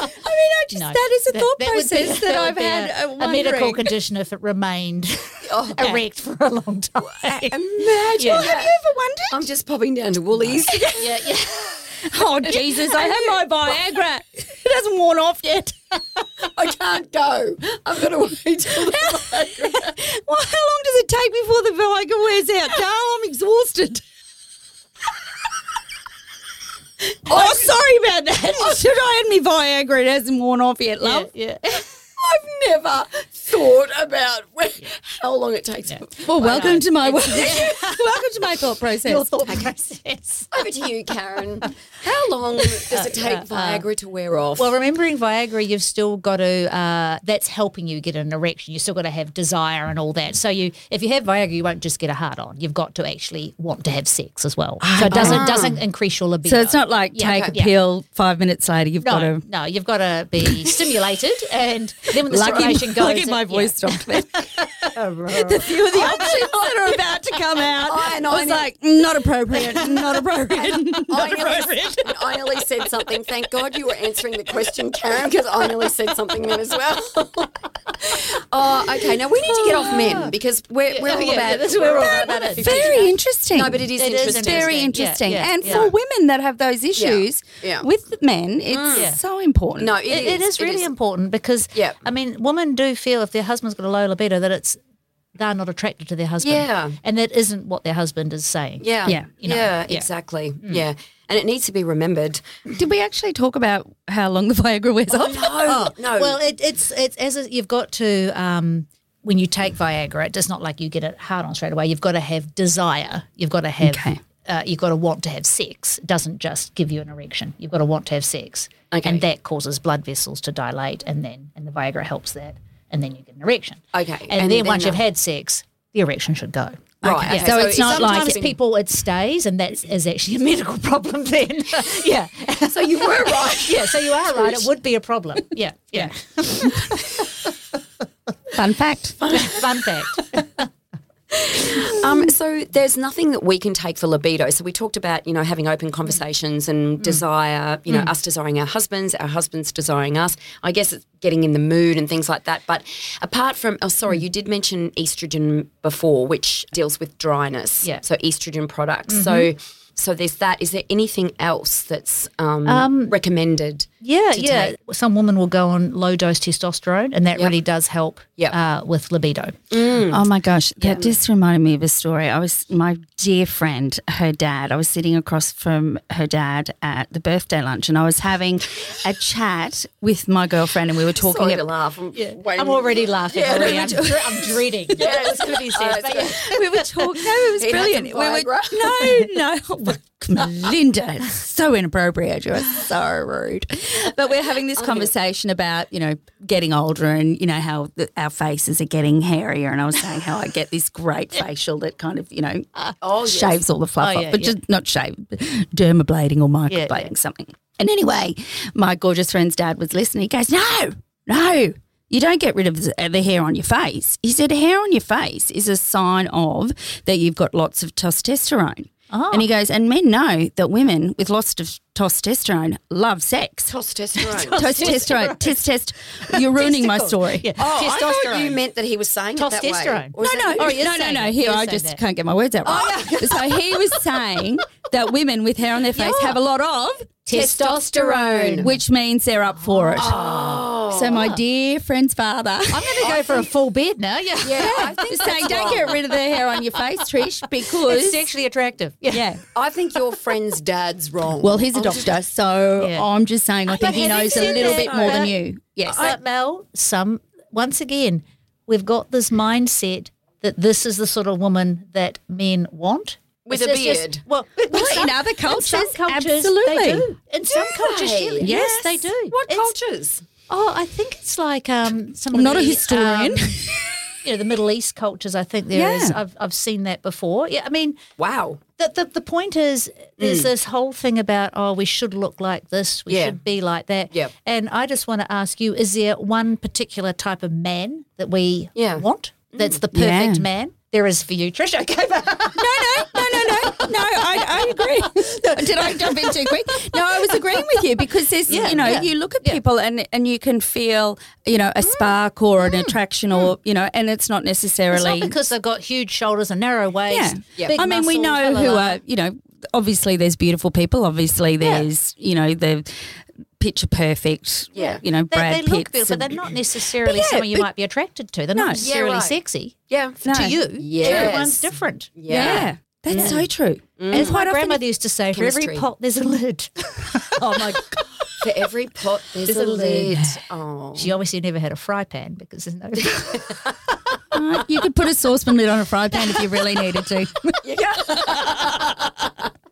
I just, no. that is a thought would be- process that, I've had. a, uh, a medical condition if it remained [LAUGHS] Oh, erect for a long time. Imagine. Yeah. Have you ever wondered? I'm just popping down to Woolies. yeah. Yeah. [LAUGHS] Oh, Jesus, I have my Viagra. It hasn't worn off yet. [LAUGHS] I can't go. I've got to wait till the [LAUGHS] Well, how long does it take before the Viagra wears out? Carl, I'm exhausted. oh, sorry about that. Should I had me Viagra? It hasn't worn off yet, love. Yeah. I've never thought about [LAUGHS] when, how long it takes. Well, welcome to my [LAUGHS] welcome to my thought process. Your thought process. Over to you, Karen. How long [LAUGHS] does it take uh, uh, Viagra to wear off? Well, remembering Viagra, you've still got to. Uh, that's helping you get an erection. You still got to have desire and all that. So you, if you have Viagra, you won't just get a hard on. You've got to actually want to have sex as well. So it doesn't ah. doesn't increase your libido. So it's not like Yeah, take okay. a pill, five minutes later you've got to. no, you've got to be stimulated, and then when the Lucky, stimulation goes, lucky my yeah. voice stopped there. the few of the options that are about to come out. I know, I I was know. like, not appropriate, not appropriate. [LAUGHS] I nearly, I nearly said something. Thank God you were answering the question, Karen, because I nearly said something then as well. [LAUGHS] oh, okay. Now we need to get off men because we're, we're all yeah, about that's we're all about about it. Very interesting. No, but it is It is interesting. very interesting. interesting. Yeah, yeah, and yeah. for women that have those issues Yeah. with men, it's mm. Yeah. so important. No, It, it is really important because Yeah. I mean, women do feel if their husband's got a low libido that it's they're not attracted to their husband. Yeah. and that isn't what their husband is saying. Yeah, Yeah. You know, yeah, yeah. exactly. Yeah, and it needs to be remembered. Did we actually talk about how long the [LAUGHS] Viagra wears off? No, no. Well, it, it's it's as a, you've got to um, when you take Viagra, it's not like you get it hard on straight away. You've got to have desire. You've got to have. Okay. Uh, you've got to want to have sex. It doesn't just give you an erection. You've got to want to have sex, Okay. and that causes blood vessels to dilate, and then and the Viagra helps that, and then you get an erection. Okay, and, and then, then, once you've had sex, the erection should go. right. Yeah. okay, So it's not like- Sometimes people it stays, and that is actually a [LAUGHS] medical problem. Then, [LAUGHS] yeah. So you were right. Yeah, so you are right. It would be a problem. Yeah, yeah. [LAUGHS] Fun fact. Fun fact. Um, so there's nothing that we can take for libido. So we talked about, you know, having open conversations Mm. and desire, you know, us desiring our husbands, our husbands desiring us. I guess it's getting in the mood and things like that. But apart from, oh, sorry, Mm. you did mention estrogen before, which deals with dryness. Yeah. Mm-hmm. So estrogen products. So so there's that. Is there anything else that's um, recommended? Yeah, to yeah. take? Some women will go on low dose testosterone, and that Yep. really does help Yep. uh, with libido. Oh my gosh, that just reminded me of a story. I was my dear friend, her dad. I was sitting across from her dad at the birthday lunch, and I was having a chat with my girlfriend, and we were talking. Sorry to laugh. I'm, waiting. I'm already laughing. Yeah, already. me I'm, dre- I'm dreading. Yeah, it's going to be said. [LAUGHS] But it's yeah. we were talking. No, it was He'd brilliant. We were, no, no, [LAUGHS] [LAUGHS] Melinda, it's so inappropriate. You are so rude. But we're having this conversation about you know getting older and you know how the, our faces are getting hairier. And I was saying how I get this great facial that kind of you know Oh, yes. shaves all the fluff Oh, off, yeah, but yeah. just not shave, dermablading or microblading yeah. something. And anyway, my gorgeous friend's dad was listening. He goes, "No, no." You don't get rid of the, the hair on your face. He said, hair on your face is a sign of that you've got lots of testosterone. Oh. And he goes, and men know that women with lots of testosterone love sex. Testosterone. [LAUGHS] Testosterone, test, test. You're ruining my story. Yeah. Oh, I thought you meant that he was saying it that way. Testosterone. Oh, no, no, Oh, no, no, no. Here, I just that. can't get my words out right. Oh, so he was saying that women with hair on their [LAUGHS] face have a lot of Testosterone. which means they're up for it. Oh. So my dear friend's father I'm going to go for a full bed now. Yeah. Yeah, [LAUGHS] I think is that's saying, don't get rid of the hair on your face, Trish, [LAUGHS] because It's sexually attractive. Yeah. yeah. I think your friend's dad's wrong. Well, he's a doctor, so Yeah. I'm just saying I think he knows a little bit more than you. Yes. But Mel, some once again, we've got this mindset that this is the sort of woman that men want. With It's a just- just- beard. well, Well, some- in other cultures, some cultures they absolutely. do. In some cultures, yes, yes, they do. What It's- cultures? Oh, I think it's like um, some. I'm of not a historian. um, [LAUGHS] you know, the Middle East cultures. I think there is. Yeah. I've I've seen that before. Yeah, I mean, Wow. the, the, the point is, there's this whole thing about, oh, we should look like this, we Yeah. should be like that. Yep. And I just want to ask you, is there one particular type of man that we Yeah. want? That's the perfect Yeah. man? There is for you, Trish. [LAUGHS] Okay, No, no, no, no, no, [LAUGHS] no. I, I agree. [LAUGHS] Did I jump in too quick? No, I was agreeing with you because there's, Yeah, you know, yeah, you look at people and and you can feel, you know, a spark or an mm, attraction mm. or, you know, and it's not it's necessarily. not because they've got huge shoulders and narrow waist. yeah. big I mean, we know who blah, blah. are, you know, obviously there's beautiful people. Obviously there's, you know, the picture perfect, Yeah. you know, They, Brad they look Pitts beautiful, but they're not necessarily yeah, someone you might be attracted to. They're No. not Yeah, necessarily right. sexy. Yeah. No. To you, Yes. everyone's different. Yeah. That's so true. Mm. And As my often grandmother used to say, for every pot, there's a lid. [LAUGHS] Oh my god. For every pot, there's, There's a a lid. lid. Oh. She obviously never had a fry pan because there's no. [LAUGHS] Uh, you could put a saucepan lid on a fry pan if you really needed to. [LAUGHS]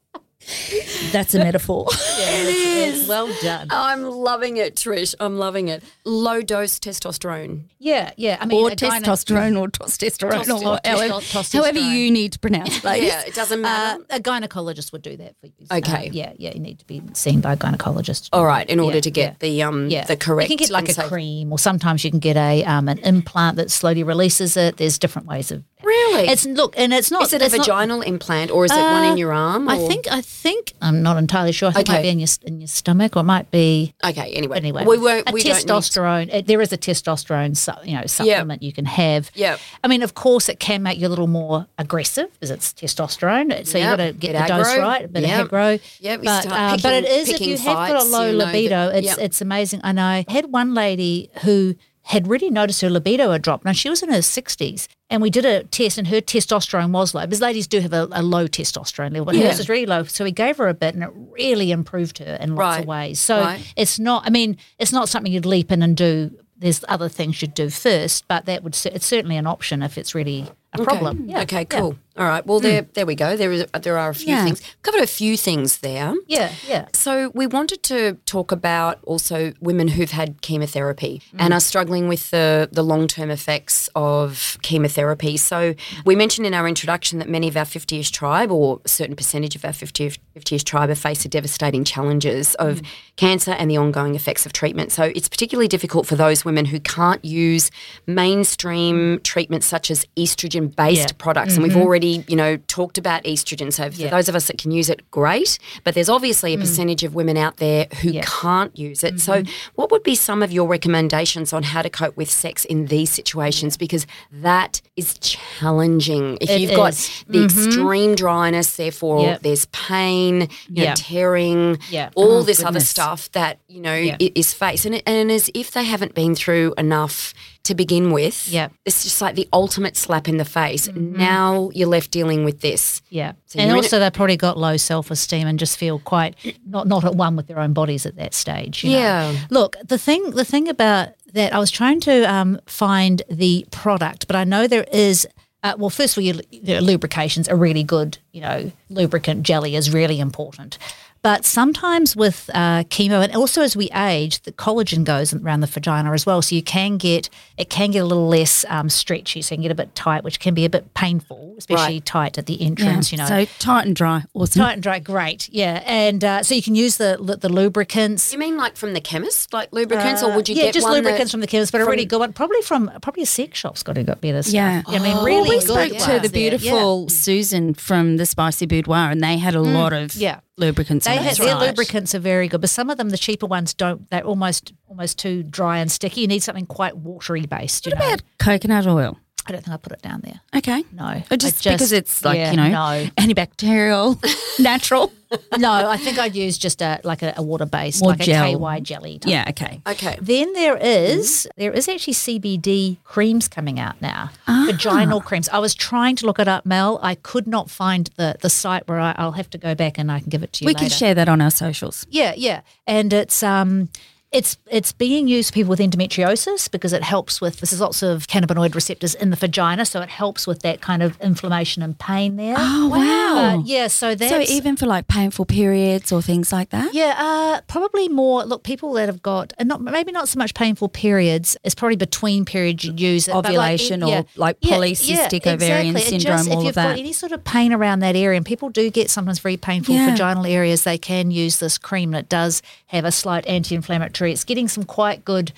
That's a metaphor. [LAUGHS] it is. Well done. I'm loving it, Trish. I'm loving it. Low dose testosterone. Yeah, yeah. I mean, or a gyno- testosterone or testosterone Testo- or however, testo- however you need to pronounce it. Yeah, it doesn't Uh, matter. a gynecologist would do that for you. Okay. Uh, yeah, yeah. You need to be seen by a gynecologist. All right, in order Yeah, to get yeah. the um Yeah, the correct. You can get like and a safe- cream, or sometimes you can get a um, an implant that slowly releases it. There's different ways of. Really? It's look, and it's not. Is it a it's not- vaginal implant or is it one in Uh, your arm? I think. I think. I'm not entirely sure. I think it might be in your in your stomach, or it might be. Okay. Anyway, Anyway, we won't. a we testosterone. uh, there is a testosterone, su- you know, supplement you can have. Yeah. I mean, of course, it can make you a little more aggressive because it's testosterone. So Yep. you got to get Bit the dose right, a bit Yep. of aggro. Yep, you But, uh, but it is if you have got a low know that- libido, it's yep. it's amazing. And I had one lady who had really noticed her libido had dropped. Now she was in her sixties, and we did a test, and her testosterone was low. Because ladies do have a, a low testosterone level, but Yeah. hers was really low. So we gave her a bit, and it really improved her in lots of ways. So Right. it's not. I mean, it's not something you'd leap in and do. There's other things you'd do first, but that would it's certainly an option if it's really a problem. Yeah. Okay, Yeah. cool. All right. Well, there, mm. there we go. There is, there are a few Yeah. things. Covered a few things there. Yeah, yeah. So we wanted to talk about also women who've had chemotherapy mm. and are struggling with the, the long term effects of chemotherapy. So we mentioned in our introduction that many of our 50ish tribe or a certain percentage of our 50ish, 50ish tribe have faced the devastating challenges of mm. cancer and the ongoing effects of treatment. So it's particularly difficult for those women who can't use mainstream treatments such as estrogen based Yeah. products. And we've mm-hmm. already, you know, talked about estrogen. So for Yeah. those of us that can use it, great. But there's obviously a mm. percentage of women out there who Yeah. can't use it. So mm-hmm. what would be some of your recommendations on how to cope with sex in these situations? Because that is challenging. If It you've got is. the mm-hmm. extreme dryness, therefore Yep. there's pain, you know, tearing, Yeah. all Oh, this other stuff that, you know, is faced. And, and as if they haven't been through enough to begin with, Yeah. it's just like the ultimate slap in the face. Now you're left dealing with this. Yeah, So and also they've probably got low self esteem and just feel quite [CLEARS THROAT] not not at one with their own bodies at that stage. you know. Yeah. Look, the thing the thing about that, I was trying to um, find the product, but I know there is. Uh, well, first of all, your, you know, lubrications are really good. You know, lubricant jelly is really important. But sometimes with uh, chemo, and also as we age, the collagen goes around the vagina as well. So you can get it can get a little less um, stretchy, so you can get a bit tight, which can be a bit painful, especially Right. tight at the entrance. You know, So tight and dry. Awesome. Tight and dry, great. Yeah, and uh, so you can use the the lubricants. You mean like from the chemist, like lubricants, or would you Uh, yeah, get just one lubricants that- from the chemist, but a really good one. Probably from probably a sex shop's got to got better stuff. Yeah. I mean, Oh, really we good spoke ones to the there. beautiful Susan from the Spicy Boudoir, and they had a lot of yeah. Lubricants. They have, their lubricants are very good, but some of them, the cheaper ones, don't. They're almost almost too dry and sticky. You need something quite watery based. You What know? about coconut oil? I don't think I put it down there. Okay. No, Or I just, because it's like, yeah, you know, no. antibacterial, [LAUGHS] natural. no, I think I'd use just a like a, a water based, like gel. a KY jelly. Type Yeah, okay. Okay. Then there is there is actually CBD creams coming out now, vaginal creams. I was trying to look it up, Mel. I could not find the the site where I, I'll have to go back and I can give it to you. We later. can share that on our socials. Yeah, yeah, and it's um. It's it's being used for people with endometriosis because it helps with this. there's lots of cannabinoid receptors in the vagina, so it helps with that kind of inflammation and pain there. Oh, wow. Uh, yeah, so that's So even for like painful periods or things like that? yeah, uh, probably more. Look, people that have got, and not maybe not so much painful periods. It's probably between periods you use it, but like, Ovulation or like polycystic ovarian It syndrome, just, all if you've that. got any sort of pain around that area, and people do get sometimes very painful Yeah. vaginal areas, they can use this cream, and it does have a slight anti-inflammatory. It's getting some quite good.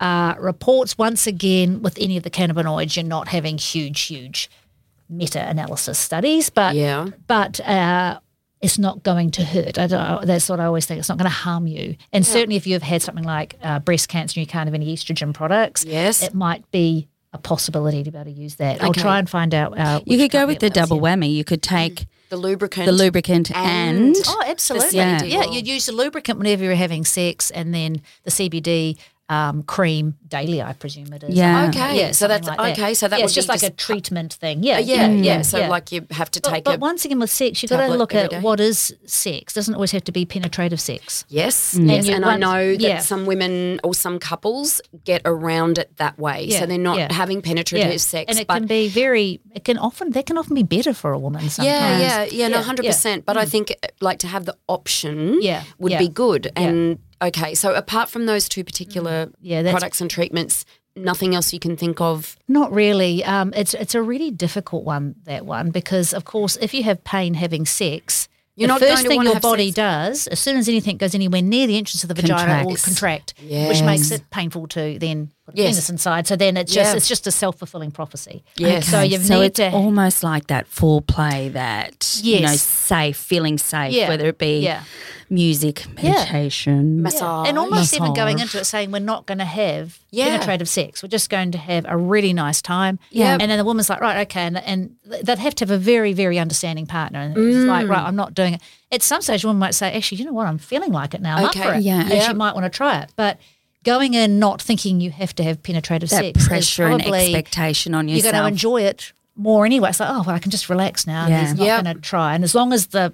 Uh, reports once again with any of the cannabinoids, you're not having huge, huge meta-analysis studies, but Yeah. but uh, it's not going to hurt. I don't, that's what I always think. It's not going to harm you. And certainly, if you've had something like uh, breast cancer and you can't have any estrogen products, Yes. it might be a possibility to be able to use that. I'll try and find out. Uh, You could go with the double yeah. whammy. You could take The lubricant. the lubricant and, And- Oh, absolutely. CBD Yeah, oil. you'd use the lubricant whenever you're having sex, and then the CBD um, cream daily. I presume it is. Yeah. Okay, yeah. so that's- like okay, so that yeah, would it's just be like a treatment thing. Yeah, Uh, yeah, yeah, So like you have to But, take but a once again with sex, you've got to look at day. what is sex. Doesn't always have to be penetrative sex. Yes, And yes, you and I know that yeah. some women or some couples get around it that way, Yeah, so they're not yeah. having penetrative sex. and it but can be very. It can often that can often be better for a woman. Sometimes. yeah, yeah, yeah, no, hundred yeah. Mm. percent. But I think like to have the option, Yeah, would yeah. be good. Yeah. Mm. And okay, so apart from those two particular Yeah, products and treatments, nothing else you can think of. Not really. Um, it's it's a really difficult one that one because of course if you have pain having sex. You're the first thing your body sex. does, as soon as anything goes anywhere near the entrance of the vagina, it will Contracts. contract, which makes it painful to then put Yes. penis inside. So then it's just Yeah. it's just a self fulfilling prophecy. Yes. So you so need it's to almost like that foreplay that you know safe, feeling safe, Yeah. whether it be Yeah. music, meditation, Massage. And almost even going into it saying we're not going to have Yeah. penetrative sex. We're just going to have a really nice time. Yeah. And then the woman's like, right, okay. And, and they'd have to have a very, very understanding partner. And it's like, Mm. right, I'm not doing it. At some stage, a woman might say, actually, you know what? I'm feeling like it now. I'm Okay. up for it. Yeah. And Yeah. she might want to try it. But going in not thinking you have to have penetrative that sex. is pressure and expectation on yourself. You're going to enjoy it more anyway. It's like, oh, well, I can just relax now. Yeah. And he's not Yep. going to try. And as long as the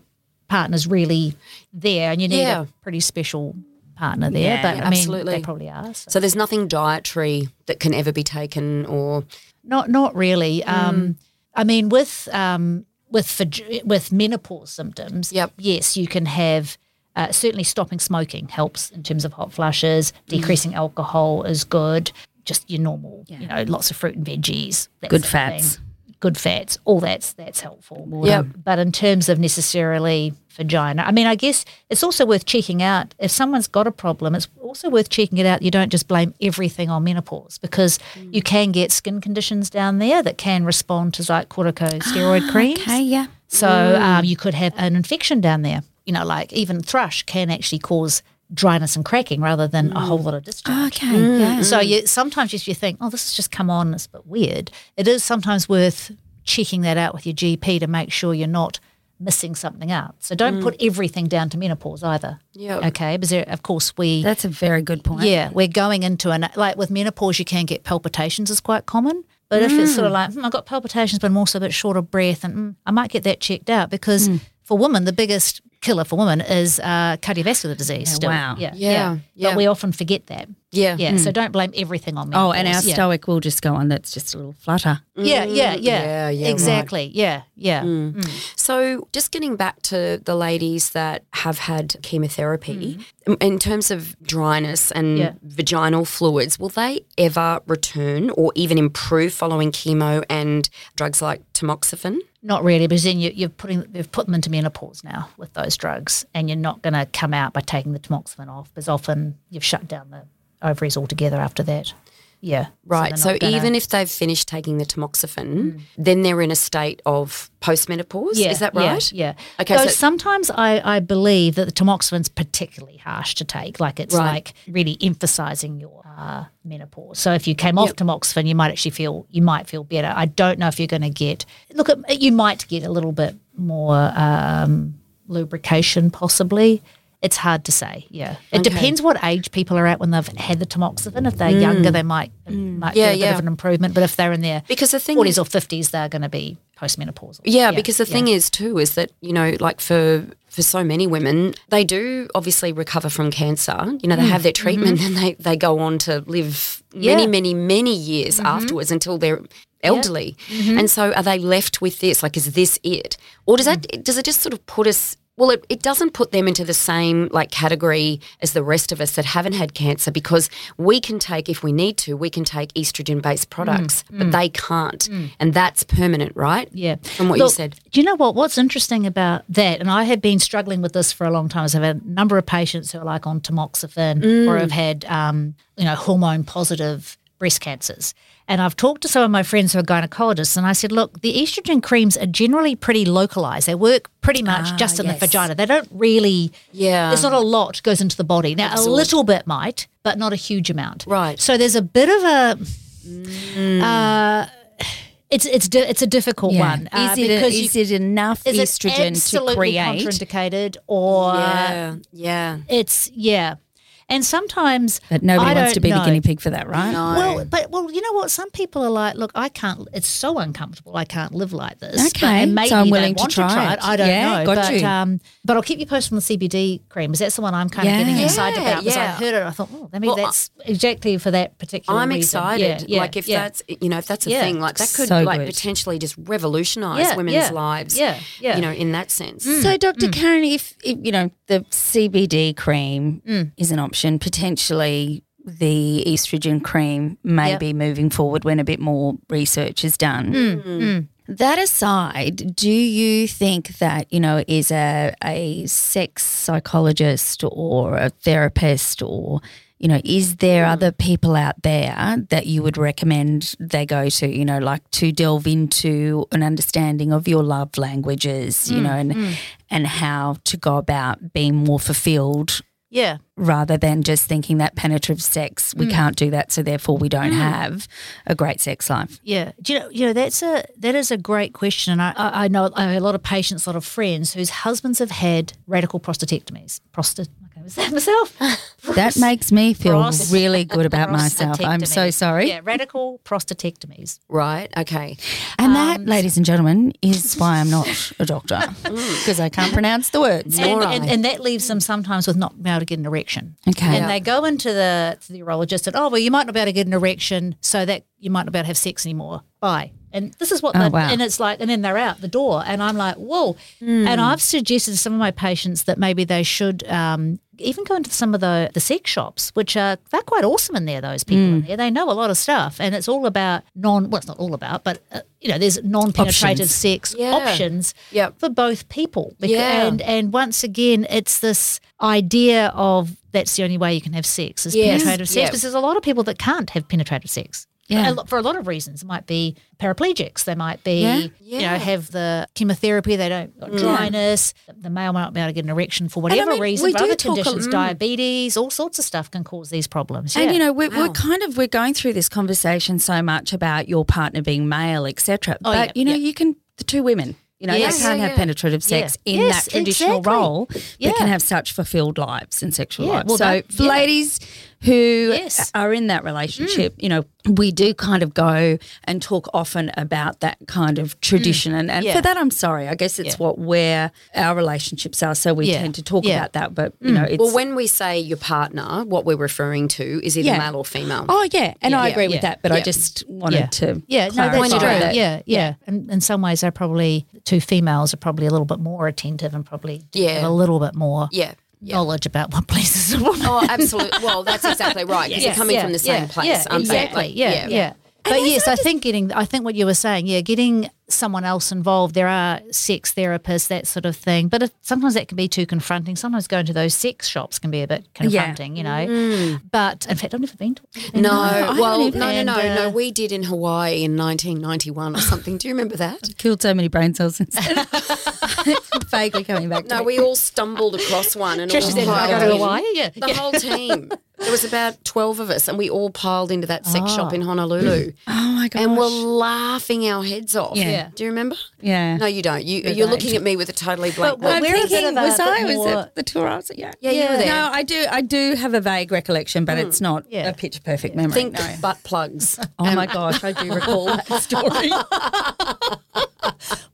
partner's really there and you need Yeah. a pretty special partner there, Yeah, but I mean, absolutely. they probably are. so. So there's nothing dietary that can ever be taken, or Not not really. Mm. Um, I mean, with um, with with menopause symptoms, Yep. yes, you can have. Uh, certainly, stopping smoking helps in terms of hot flushes. Mm. Decreasing alcohol is good. Just your normal, you know, lots of fruit and veggies. Good fats. thing. Good fats. All that's that's helpful. Yep. But in terms of necessarily vagina, I mean, I guess it's also worth checking out if someone's got a problem. It's also worth checking it out. You don't just blame everything on menopause because Mm. you can get skin conditions down there that can respond to like corticosteroid creams. okay, yeah. So Mm. um, you could have an infection down there. You know, like even thrush can actually cause dryness and cracking rather than a whole lot of discharge. Okay, yeah. So you sometimes if you think, oh, this has just come on, it's a bit weird. It is sometimes worth checking that out with your GP to make sure you're not missing something out. So don't put everything down to menopause either. Yep. Okay, because there, of course we. That's a very good point. Yeah, we're going into an like with menopause, you can get palpitations is quite common. But if it's sort of like hmm, I've got palpitations, but I'm also a bit short of breath, and mm, I might get that checked out because for women, the biggest killer for women is uh, cardiovascular disease. still. wow. Yeah, Yeah, yeah. But we often forget that. Yeah, Yeah, so mm. don't blame everything on me. Oh, and our yeah. stoic will just go on. That's just a little flutter. Mm. Yeah, yeah, yeah, yeah, yeah, right. exactly. Yeah, yeah. Mm. So, just getting back to the ladies that have had chemotherapy, in- in terms of dryness and Mm. Yeah. vaginal fluids, will they ever return or even improve following chemo and drugs like tamoxifen? Not really, because then you, you're putting you've put them into menopause now with those drugs, and you're not going to come out by taking the tamoxifen off, because often you've shut down the ovaries altogether after that. Yeah, Right. So, gonna- even if they've finished taking the tamoxifen, then they're in a state of postmenopause. yeah, Is that right? Yeah. Okay, Though so- sometimes I, I believe that the tamoxifen's particularly harsh to take. Like it's Right. like really emphasizing your uh, menopause. So if you came off tamoxifen, you might actually feel you might feel better. I don't know if you're going to get look at you might get a little bit more um, lubrication possibly. It's hard to say. Yeah, it Okay. depends what age people are at when they've had the tamoxifen. If they're mm. younger, they might mm. might Mm. Yeah, get a bit yeah. of an improvement. But if they're in their Because the thing forties or fifties, they're going to be postmenopausal. Yeah, because the thing is too is that you know, like for for so many women, they do obviously recover from cancer. You know, they mm. have their mm-hmm. treatment and they they go on to live Yeah. many, many, many years mm-hmm. afterwards until they're elderly. Mm-hmm. And so, are they left with this? Like, is this it, or does that does it just sort of put us? Well, it, it doesn't put them into the same like category as the rest of us that haven't had cancer because we can take, if we need to, we can take estrogen based products, but they can't, and that's permanent, right? Yeah. From what you said. Do you know what? What's interesting about that, and I have been struggling with this for a long time, is I've had a number of patients who are like on tamoxifen Mm. or have had, um, you know, hormone positive breast cancers. And I've talked to some of my friends who are gynecologists, and I said, look, the estrogen creams are generally pretty localized. They work pretty much just in yes. the vagina. They don't really, Yeah. there's not a lot goes into the body. Now, Absorb. a little bit might, but not a huge amount. Right. So there's a bit of a, uh, it's it's di- it's a difficult Yeah. one uh, is it, because is you, it enough is it estrogen to absolutely create? contraindicated or yeah, yeah. it's yeah And sometimes, But nobody I wants to be know. the guinea pig for that, right? No. Well, but well, you know what? Some people are like, look, I can't. It's so uncomfortable. I can't live like this. Okay, and maybe so I'm they willing to want try it. I don't Yeah, know. got but you. um, but I'll keep you posted on the CBD cream. Because that's the one I'm kind of getting excited Yeah, about. Because I heard it, I thought, oh, maybe Well, that's exactly for that particular. I'm reason. excited. Yeah, yeah, like if yeah. that's you know if that's a Yeah. thing, like that could So like good. potentially just revolutionise Yeah, women's yeah, lives. yeah, yeah. You know, in that sense. So, Dr. Karen, if, if you know the CBD cream is an option, potentially the estrogen cream may Yep. be moving forward when a bit more research is done. Mm. Mm. That aside, do you think that you know is a a sex psychologist or a therapist or you know is there mm. other people out there that you would recommend they go to you know like to delve into an understanding of your love languages you know and and how to go about being more fulfilled yeah. rather than just thinking that penetrative sex we mm. can't do that so therefore we don't mm. have a great sex life Yeah, do you know, you know that's a that is a great question, and I, I know I have a lot of patients, a lot of friends whose husbands have had radical prostatectomies. Prostate, [LAUGHS] was that myself? that [LAUGHS] makes me feel Prost- really good about [LAUGHS] myself i'm so sorry Yeah, radical prostatectomies. Right. Okay. And that, um, ladies and gentlemen, is why I'm not a doctor mm. because I can't pronounce the words. And, Nor and, and that leaves them sometimes with not being able to get an erection. Okay. And they go into the to the urologist and oh well you might not be able to get an erection so that you might not be able to have sex anymore. Bye. And this is what Oh, wow. and it's like and then they're out the door and I'm like whoa. And I've suggested to some of my patients that maybe they should um, even go into some of the the sex shops, which are they're quite awesome in there. Those people in there, they know a lot of stuff, and it's all about non. Well, it's not all about, but uh, you know, there's non-penetrative Options. sex Yeah. options Yep. for both people. Bec- Yeah. And and once again, it's this idea of that's the only way you can have sex is Yes. penetrative sex. Because there's a lot of people that can't have penetrative sex. Yeah. For a lot of reasons, it might be paraplegics. They might be, Yeah. you know, have the chemotherapy. They don't got dryness. The male might not be able to get an erection for I whatever mean, reason. we But do other talk a- mm. diabetes, all sorts of stuff can cause these problems. And Yeah. you know, we're, we're kind of we're going through this conversation so much about your partner being male, etc. Oh, but yeah, you know, yeah. you can the two women. You know, Yes. they can't Yeah, have penetrative sex Yeah. in Yes, that traditional exactly. role, Yeah. but can have such fulfilled lives and sexual Yeah, lives. well, so, that- yeah. ladies who Yes. are in that relationship, mm. you know, we do kind of go and talk often about that kind of tradition. Mm. And, and Yeah. for that, I'm sorry. I guess it's Yeah. what where our relationships are. So we Yeah. tend to talk Yeah. about that. But, you know, mm. it's. Well, when we say your partner, what we're referring to is either Yeah. male or female. Oh yeah, and I agree yeah, with that, but I just wanted yeah. to yeah, no, that's true. that. Yeah, yeah, And in some ways, they're probably two females are probably a little bit more attentive and probably Yeah. a little bit more Yeah. Yeah. knowledge about what pleases a woman. Oh, absolutely. Well, that's exactly right. Because Yes, you're coming yeah, from the same yeah, place, yeah, aren't they? exactly. Like, yeah, yeah. But yes, I think getting, I think what you were saying, yeah, getting someone else involved. There are sex therapists, that sort of thing. But if, sometimes that can be too confronting. Sometimes going to those sex shops can be a bit confronting, you know. But in fact, I've never been to. Mm. No, I well, no, no, no, no. uh, We did in Hawaii in 1991 or something. Do you remember that? [LAUGHS] Killed so many brain cells since then. [LAUGHS] Vaguely coming back to No, we all stumbled across one and Trish all said, "I piled in. Hawaii." Yeah, the yeah. whole team. There was about 12 of us and we all piled into that sex shop in Honolulu. [CLEARS THROAT] Oh my gosh. And we're laughing our heads off. Yeah. Yeah. Do you remember? yeah. No, you don't. You, you're looking at me with a totally blank But look. we're a bit thinking, of was I? bit Was it the tour I was at? Yeah. Yeah, you were there. No, I do. I do have a vague recollection, but hmm. it's not Yeah. a picture perfect memory. Think no. butt plugs. [LAUGHS] Oh my um, gosh, I do [LAUGHS] recall that story. [LAUGHS]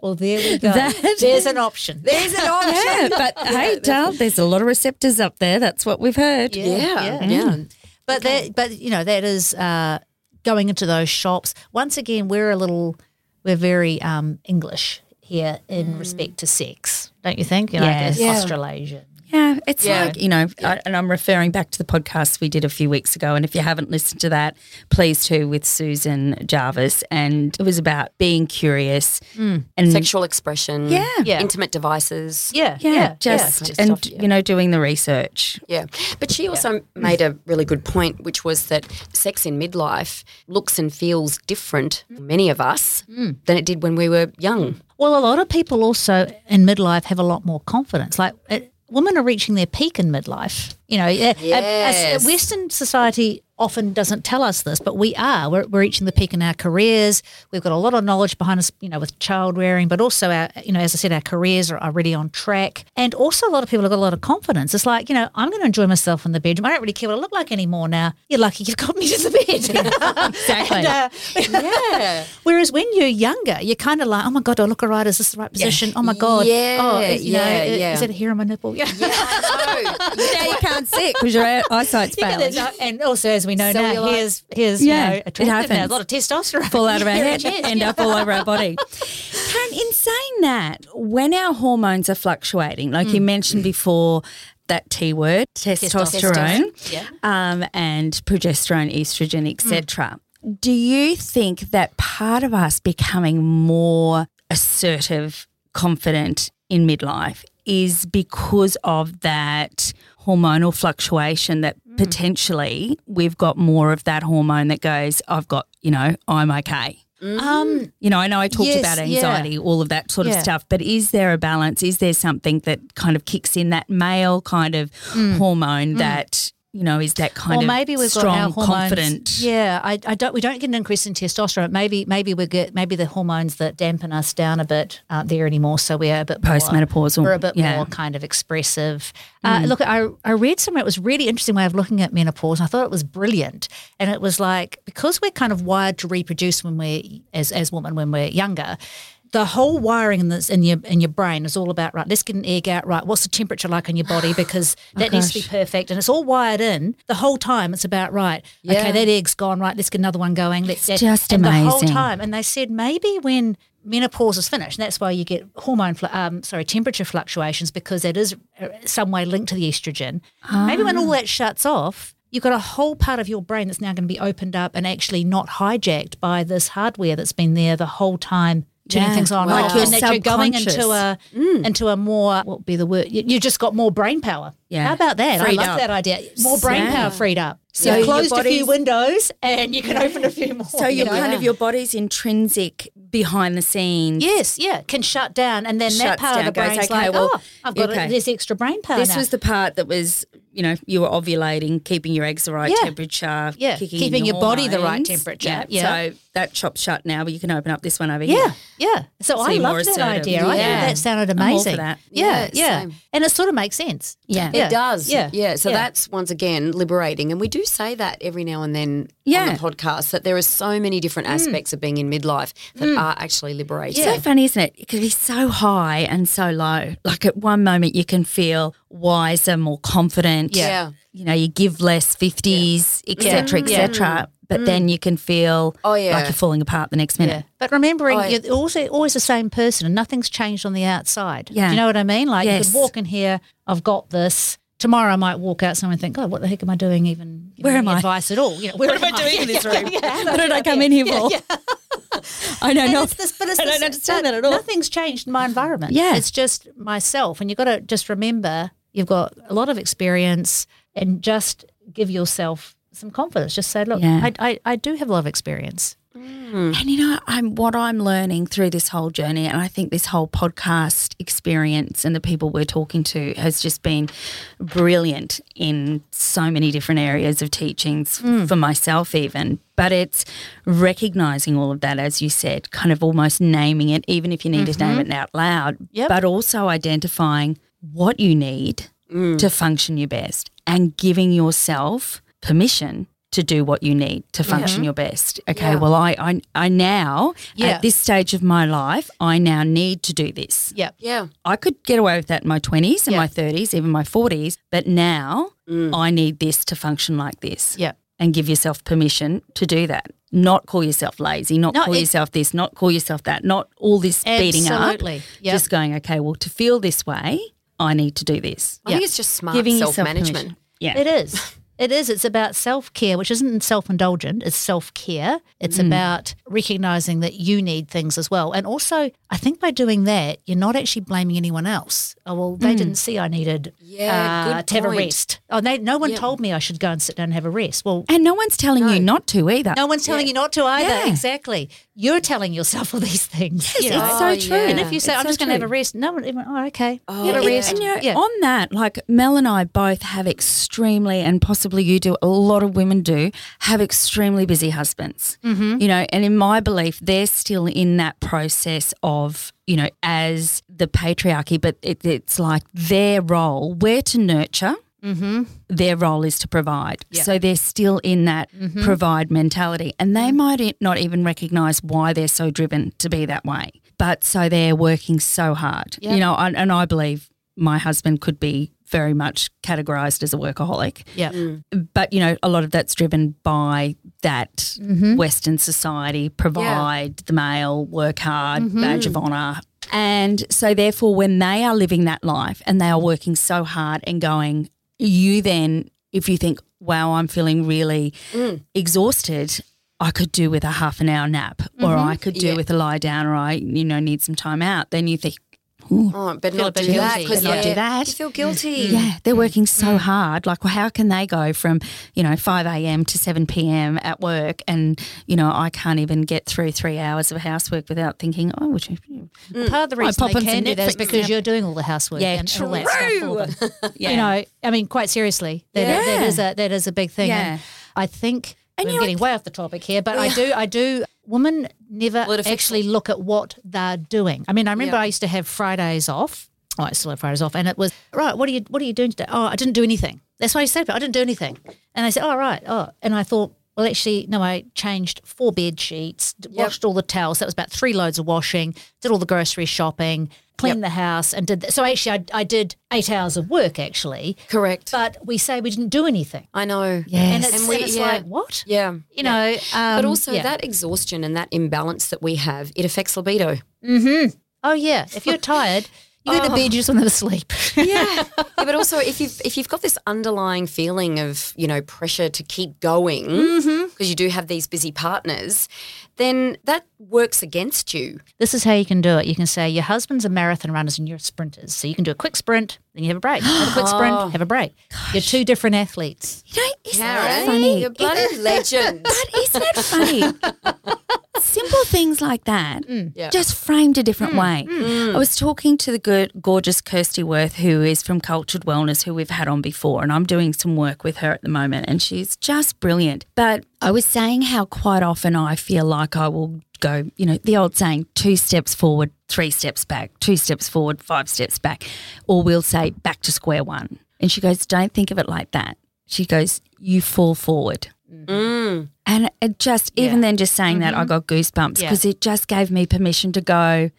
Well, there we go. That- There's an option. There's an option. yeah, but hey, Dal, there's a lot of receptors up there. That's what we've heard. Yeah, yeah. yeah. Mm. But that, but you know, that is uh, going into those shops. Once again, we're a little, we're very um, English here in respect to sex, don't you think? You know, like Yeah. Australasian. Yeah, it's Yeah. like, you know, I, and I'm referring back to the podcast we did a few weeks ago. And if you haven't listened to that, please too, with Susan Jarvis. And it was about being curious and Sexual expression. Yeah. Yeah. Intimate devices. Yeah, yeah, yeah, just Kind of and stuff, yeah. you know, doing the research. Yeah. But she also made a really good point, which was that sex in midlife looks and feels different, for many of us, Mm. than it did when we were young. Well, a lot of people also in midlife have a lot more confidence. Like it, women are reaching their peak in midlife. You know, a- a- a- Western society often doesn't tell us this, but we are. We're, we're reaching the peak in our careers. We've got a lot of knowledge behind us, you know, with child rearing, but also our, you know, as I said, our careers are, really on track. And also a lot of people have got a lot of confidence. It's like, you know, I'm going to enjoy myself in the bedroom. I don't really care what I look like anymore now. You're lucky you've got me to the bed. [LAUGHS] [LAUGHS] Exactly. And, uh, Yeah. [LAUGHS] Whereas when you're younger, you're kind of like, oh my God, do I look all right? Is this the right position? Oh my God. Yeah, Oh, you know, yeah, is- yeah. Is it a hair on my nipple? Yeah. Yeah. now you can't see it because your eyesight's Yeah, failing. and also, as we know So now, like- here's here's Yeah, you know, attractive now, a lot of testosterone. fall out of our [LAUGHS] head, end up all over our body. [LAUGHS] Karen, in saying that, when our hormones are fluctuating, like you mentioned before, that T word, testosterone, Yeah. um, and progesterone, estrogen, etc. Do you think that part of us becoming more assertive, confident in midlife is because of that hormonal fluctuation that Mm. potentially we've got more of that hormone that goes, I've got, you know, I'm okay. Mm. Um, You know, I know I talked Yes, about yeah. anxiety, all of that sort of Yeah. stuff, but is there a balance? Is there something that kind of kicks in that male kind of mm. hormone that, you know, is that kind or of maybe we've strong, got our hormones. confident? Yeah, I, I don't. We don't get an increase in testosterone. Maybe maybe we get maybe the hormones that dampen us down a bit aren't there anymore. So we are a bit more- Postmenopausal, We're a bit yeah. more kind of expressive. Mm. Uh, look, I I read somewhere it was a really interesting way of looking at menopause. I thought it was brilliant, and it was like because we're kind of wired to reproduce when we're as as women when we're younger. The whole wiring in this in your in your brain is all about right. Let's get an egg out. Right, what's the temperature like in your body [GASPS] because that needs to be perfect, and it's all wired in the whole time. It's about right. Okay, that egg's gone. Right, let's get another one going. Let's just and the whole time. And they said maybe when menopause is finished, and that's why you get hormone, fl- um, sorry, temperature fluctuations because that is uh, some way linked to the estrogen. Maybe when all Ah. that shuts off. You've got a whole part of your brain that's now going to be opened up and actually not hijacked by this hardware that's been there the whole time turning Yeah, things on like and that you're going into a subconscious. into a more what would be the word? You, you just got more brain power. Yeah. How about that? Freed I love up. that idea. More brain Yeah. power freed up. So So your closed a few windows and you can open a few more. So you you're know? kind of your body's intrinsic behind the scenes. Yes, yeah, can shut down, and then that Shuts part of down, the goes, brain's okay, like, well, oh, I've got okay. this extra brain power This now. was the part that was, you know, you were ovulating, keeping your eggs the right Yeah. temperature, Yeah, kicking keeping in your body the right temperature, yeah. So that shop's shut now, but you can open up this one over yeah, here. yeah. Yeah. So, I you're loved that assertive. idea. I Yeah. thought that sounded I'm all amazing. for that. Yeah, Yeah, yeah, and it sort of makes sense. Yeah. Yeah. It does. Yeah. Yeah. So Yeah. that's once again liberating. And we do say that every now and then Yeah. on the podcast that there are so many different mm. aspects of being in midlife that mm. are actually liberating. So funny, isn't it? It can be so high and so low. Like at one moment you can feel wiser, more confident. Yeah. You know, you give less fifties, etc., etc. But then mm. you can feel Oh, yeah. like you're falling apart the next minute. But remembering, Oh, you're also always the same person, and nothing's changed on the outside. Yeah. Do you know what I mean? Like you Yes. could walk in here, I've got this. Tomorrow I might walk out somewhere and think, God, what the heck am I doing? Even Where am I? Advice at all? You know, where What am I doing in this room? [LAUGHS] Yeah, What did I come in here for? [LAUGHS] I don't know. it's this, but it's [LAUGHS] I don't understand that at all. Nothing's changed in my environment. Yeah. it's just myself, and you've got to just remember you've got a lot of experience, and just give yourself some confidence. Just say, look, Yeah. I, I, I do have a lot of experience. Mm. And you know, I'm what I'm learning through this whole journey, and I think this whole podcast experience and the people we're talking to has just been brilliant in so many different areas of teachings mm. for myself, even. But it's recognizing all of that, as you said, kind of almost naming it, even if you need to name mm-hmm. it out loud, Yep. but also identifying what you need mm. to function your best and giving yourself permission to do what you need to function your best. Okay, Yeah. well, I, I, I now, Yeah. at this stage of my life, I now need to do this. Yeah. Yeah. I could get away with that in my 20s and Yeah. my 30s, even my 40s, but now mm. I need this to function like this. Yeah. And give yourself permission to do that. Not call yourself lazy, not No, call it- yourself this, not call yourself that, not all this beating up. Absolutely. Yep. Just going, okay, well, to feel this way, I need to do this. I think it's just smart Giving self yourself management. permission. Yeah. It is. It is. It's about self care, which isn't self indulgent. It's self care. It's Mm. about recognizing that you need things as well. And also, I think by doing that, you're not actually blaming anyone else. Oh, well, Mm. they didn't see I needed Yeah, uh, good to have a rest. Oh, they, no one told me I should go and sit down and have a rest. Well, And no one's telling you not to either. no one's telling you not to either. Yeah. Exactly. You're telling yourself all these things. Yes, you know? it's so Oh, true. yeah. And if you say, It's I'm so just going to have a rest, no one, oh, okay. Oh, have a yeah. rest. And you know, yeah. on that, like Mel and I both have extremely and possibly possibly you do, a lot of women do, have extremely busy husbands. Mm-hmm. You know, and in my belief, they're still in that process of, you know, as the patriarchy, but it, it's like their role, we're to nurture. Mm-hmm. Their role is to provide. So they're still in that provide mentality. And they might e- not even recognize why they're so driven to be that way. But so they're working so hard. You know, and, and I believe my husband could be very much categorized as a workaholic. Yeah. But, you know, a lot of that's driven by that Mm-hmm. Western society provide the male, work hard, Mm-hmm. badge of honor. And so, therefore, when they are living that life and they are working so hard and going, you then, if you think, wow, I'm feeling really Mm. exhausted, I could do with a half an hour nap or Mm-hmm. I could do Yeah. with a lie down or I, you know, need some time out, then you think, Oh, but not do that. guilty. 'cause, But not do that. You feel mm. guilty. Yeah, they're working so mm. hard. Like, well, how can they go from, you know, 5 a.m. to 7 p.m. at work and, you know, I can't even get through three hours of housework without thinking, oh, which, mm. Part of the reason I reason pop they on can do that is Netflix, because you're doing all the housework Yeah, and, and all that stuff for them. [LAUGHS] [LAUGHS] yeah. You know, I mean, quite seriously, that, that Yeah. is a that is a big thing. Yeah. And I think And we're you know, getting way off the topic here, but I do, I do. Women never Well, actually look at what they're doing. I mean, I remember Yeah. I used to have Fridays off. Oh, I still have Fridays off, and it was right. What are you What are you doing today? Oh, I didn't do anything. That's why I said, I didn't do anything. And they said, oh, right. Oh, and I thought. Well, actually, no. I changed four bed sheets, d- washed all the towels. That was about three loads of washing. Did all the grocery shopping, cleaned the house, and did. That. So actually, I, I did eight hours of work actually. Correct. But we say we didn't do anything, I know. Yes. and it's, And we- and it's yeah. like what? Yeah. You know, um, But also yeah. that exhaustion and that imbalance that we have, it affects libido. Mm hmm. Oh yeah, if you're tired, you go to oh. bed, you just want to sleep. Yeah. [LAUGHS] yeah. But also if you've if you've got this underlying feeling of, you know, pressure to keep going mm-hmm. because you do have these busy partners, then that works against you. This is how you can do it. You can say your husband's a marathon runners and you're sprinters. So you can do a quick sprint, then you have a break. Have a quick sprint, [GASPS] oh. have a break. You're two different athletes. You know, isn't Karen, that funny? You're a bloody legend. [LAUGHS] But isn't it funny? [LAUGHS] Simple things like that, mm. Yeah. just framed a different mm. way. Mm. I was talking to the good, gorgeous Kirsty Wirth, who is from Kultured Wellness, who we've had on before, and I'm doing some work with her at the moment, and she's just brilliant. But I was saying how quite often I feel like I will go, you know, the old saying, two steps forward, three steps back, two steps forward, five steps back, or we'll say back to square one. And she goes, don't think of it like that. She goes, you fall forward. Mm-hmm. Mm. And it just, even then, just saying that, I mm-hmm. got goosebumps Yeah. because it just gave me permission to go,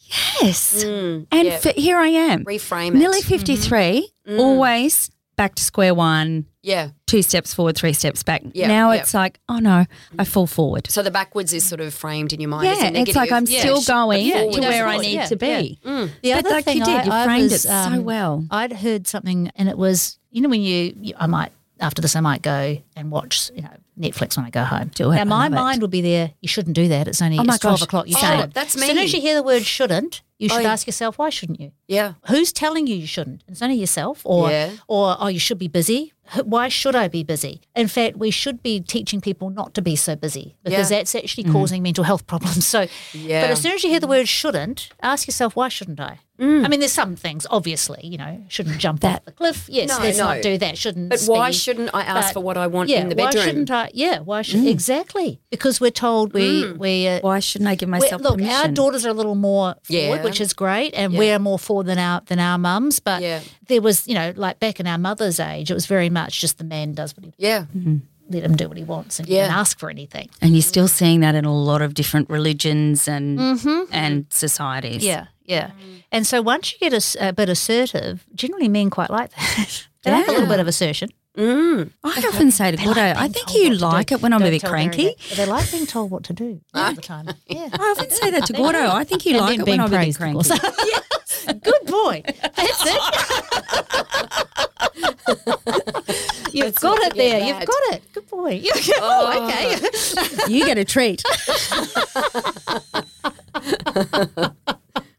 yes. Mm. and yeah. for, here I am. Reframe it. Nearly 53, mm-hmm. always back to square one, Yeah. two steps forward, three steps back. Yeah, now yeah. it's like, oh no, I mm. fall forward. So the backwards is sort of framed in your mind Yeah, negative. it's like I'm Yeah. still going Yeah, to you where I need Yeah, to be. The But other like thing you did, I, you I framed was, it so um, well. I'd heard something, and it was you know when you, you I might after this I might go and watch you know Netflix when I go home. Do it. Now my mind will be there. You shouldn't do that. It's only Oh it's twelve gosh, o'clock. You oh, same. shouldn't. That's me. As soon as you hear the word shouldn't, you should oh, yeah. ask yourself why shouldn't you? Yeah. Who's telling you you shouldn't? It's only yourself, or Yeah. or oh, you should be busy. Why should I be busy? In fact, we should be teaching people not to be so busy because Yeah. that's actually mm-hmm. causing mental health problems. [LAUGHS] So, Yeah. but as soon as you hear the word shouldn't, ask yourself why shouldn't I? Mm. I mean, there's some things obviously, you know, shouldn't jump off the cliff. Yes, No, let's no. not do that. Shouldn't. But why speed. shouldn't I ask But- for what I want yeah, in the bedroom? why shouldn't I? Yeah, why should mm. exactly? Because we're told we mm. we. Uh, Why shouldn't I give we- myself look, permission? our daughters are a little more forward, Yeah. Which is great, and Yeah. we're more forward than our than our mums. But Yeah. there was, you know, like back in our mother's age, it was very much just the man does what he Yeah. Mm-hmm. let him do what he wants and you Yeah. can ask for anything. and you're still seeing that in a lot of different religions and mm-hmm. and societies. Yeah, yeah. And so once you get a bit assertive, generally men quite like that. [LAUGHS] they like a little bit of assertion. Mm. I often say to Gordo, I think you like it when I'm a bit cranky. They like being told what to do all the time. [LAUGHS] Yeah. I often say that to Gordo. I think you like it when I'm a bit cranky. course. [LAUGHS] Good boy. That's it. [LAUGHS] You've got it there. You've got it. Good boy. oh, okay. you get a treat.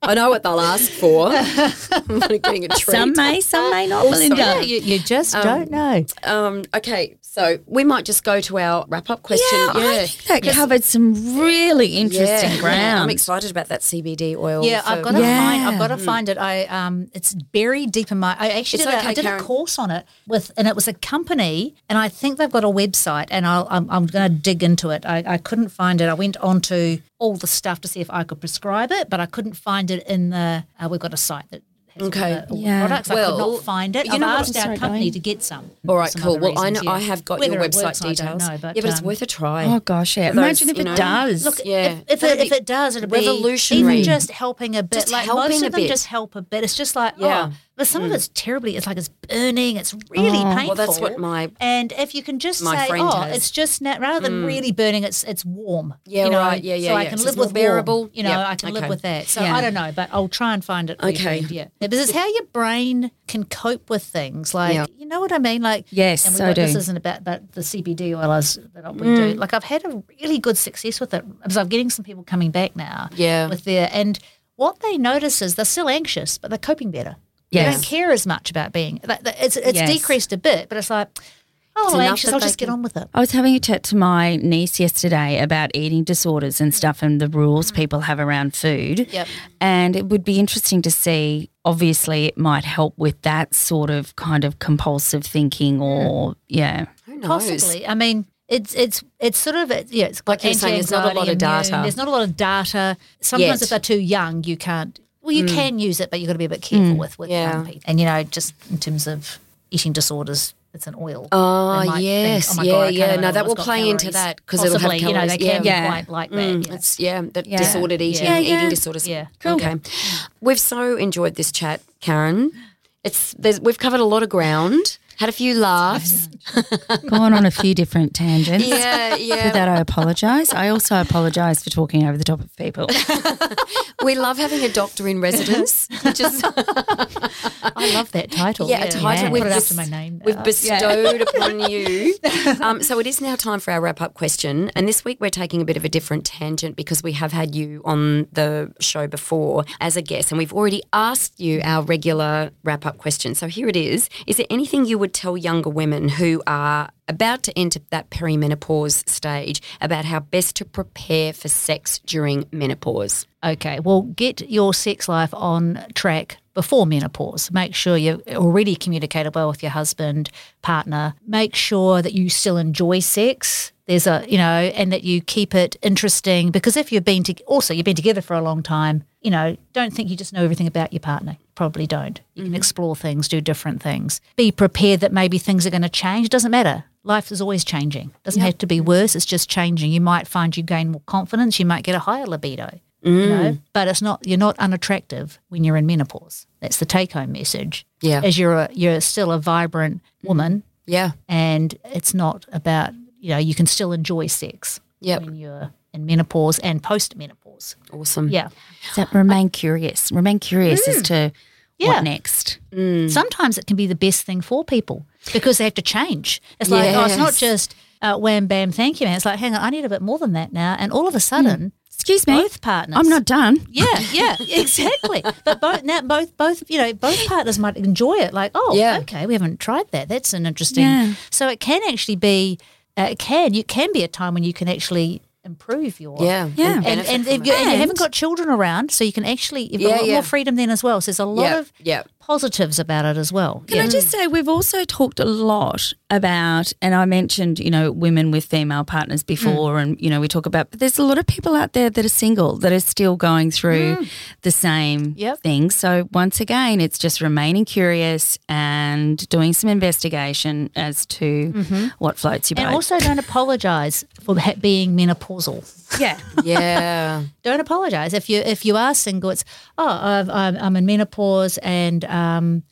I know what they'll ask for. [LAUGHS] I'm getting a treat. Some may, some may not, Belinda. Yeah, you, you just don't know. Um, okay, so we might just go to our wrap up question. Yeah, I think that covered some really interesting Yeah. ground. I'm excited about that CBD oil. Yeah, I've got to Yeah. find. I've got to find it. I um, it's buried deep in my. I actually did, a, okay, I did Karen. a course on it with, and it was a company, and I think they've got a website, and I'll, I'm I'm going to dig into it. I, I couldn't find it. I went onto all the stuff to see if I could prescribe it, but I couldn't find it in the. Uh, we've got a site that. Okay. the, all the Yeah. products. I Well, could not find it. you I've know asked our company going. to get some. All right, some cool. other Well, I know yeah. I have got Whether your website works, I details. don't know, but, yeah, but it's um, worth a try. oh gosh, yeah. Those, Imagine if it know- does. Look, Yeah. if, if, it, if it does, it'll be revolutionary. even just helping a bit. Just like helping most a of them bit. just help a bit. It's just like, Yeah. oh, but some of it's terribly. It's like it's burning. It's really painful. Well, that's what my- and if you can just say, oh, has. Mm. it's just na- rather than really burning, it's it's warm. Yeah, you know, right. Yeah, yeah, So I can So live with bearable. Warm, you know, Yeah, I can okay. live with that. So Yeah. I don't know, but I'll try and find it. Okay. friend, Yeah, yeah this is how your brain can cope with things. Like Yeah. you know what I mean. Like Yes, and we so got- This isn't about, about the CBD oils that we do. Mm. Like I've had a really good success with it because I'm getting some people coming back now. Yeah. With their and what they notice is they're still anxious, but they're coping better. They Yes. don't care as much about being. that- that- It's it's Yes. decreased a bit, but it's like, oh, I'm anxious. I'll they just get on with it. I was having a chat to my niece yesterday about eating disorders and stuff and the rules mm. people have around food. Yep. And it would be interesting to see. Obviously, it might help with that sort of kind of compulsive thinking hmm. or, yeah. Who knows? Possibly. I mean, it's it's it's sort of it, yeah. It's Like you're saying, there's not a lot of anti-anxiety, data. There's not a lot of data. Sometimes Yet. if they're too young, you can't. Well, you mm. can use it, but you've got to be a bit careful mm. with with Yeah. young people. And you know, just in terms of eating disorders, it's an oil. Oh, They might think, yes. "Oh my yeah, God, yeah. No, that will it's got play into that because it'll have Possibly, calories. you know, they can Yeah. be quite like that. Mm, yeah. It's yeah, that Yeah. disordered eating, Yeah, yeah. eating disorders. Yeah. Okay. We've so enjoyed this chat, Karen. It's there's, we've covered a lot of ground, had a few laughs. Gone on a few different tangents. Yeah, yeah. For that, I apologise. I also apologise for talking over the top of people. [LAUGHS] we love having a doctor in residence. [LAUGHS] Which is I love that title. yeah, a title Yeah. we've, Put it after my name. we've now. bestowed upon you. [LAUGHS] Um, so it is now time for our wrap up question. And this week we're taking a bit of a different tangent because we have had you on the show before as a guest and we've already asked you our regular wrap up question. So here it is. Is there anything you would tell younger women who are about to enter that perimenopause stage about how best to prepare for sex during menopause? Okay, well, get your sex life on track before menopause. Make sure you're already communicated well with your husband, partner. Make sure that you still enjoy sex. There's a, you know, and that you keep it interesting because if you've been to, also you've been together for a long time, you know, don't think you just know everything about your partner. Probably don't. You can mm-hmm. explore things, do different things. Be prepared that maybe things are going to change. It doesn't matter. Life is always changing. It doesn't have to be mm-hmm. worse. It's just changing. You might find you gain more confidence. You might get a higher libido you mm. know but it's not you're not unattractive when you're in menopause that's the take home message Yeah. as you're a, you're still a vibrant mm. woman Yeah. and it's not about you know you can still enjoy sex Yep. when you're in menopause and post menopause Awesome. yeah So remain curious. Remain curious as to Yeah. what next. sometimes it can be the best thing for people because they have to change it's like oh it's not just uh, wham bam thank you man it's like hang on i need a bit more than that now and all of a sudden Excuse me. both partners I'm not done. [LAUGHS] Yeah, yeah, exactly. but both now both both you know both partners might enjoy it. Like, oh, Yeah. okay, we haven't tried that. That's an interesting. Yeah. So it can actually be, uh, it can you can be a time when you can actually improve your Yeah. Yeah. And, benefit and, from if it. you, and you haven't got children around, so you can actually you've got Yeah, a lot yeah. more freedom then as well. So there's a lot Yeah, of yeah. Positives about it as well. Can I just say, we've also talked a lot about, and I mentioned, you know, women with female partners before, and, you know, we talk about, but there's a lot of people out there that are single that are still going through the same Yep. thing. So, once again, it's just remaining curious and doing some investigation as to what floats your boat. And also, don't apologise for ha- being menopausal. yeah. [LAUGHS] Yeah. don't apologize if you if you are single. It's oh I've, I'm I'm in menopause and um, Um,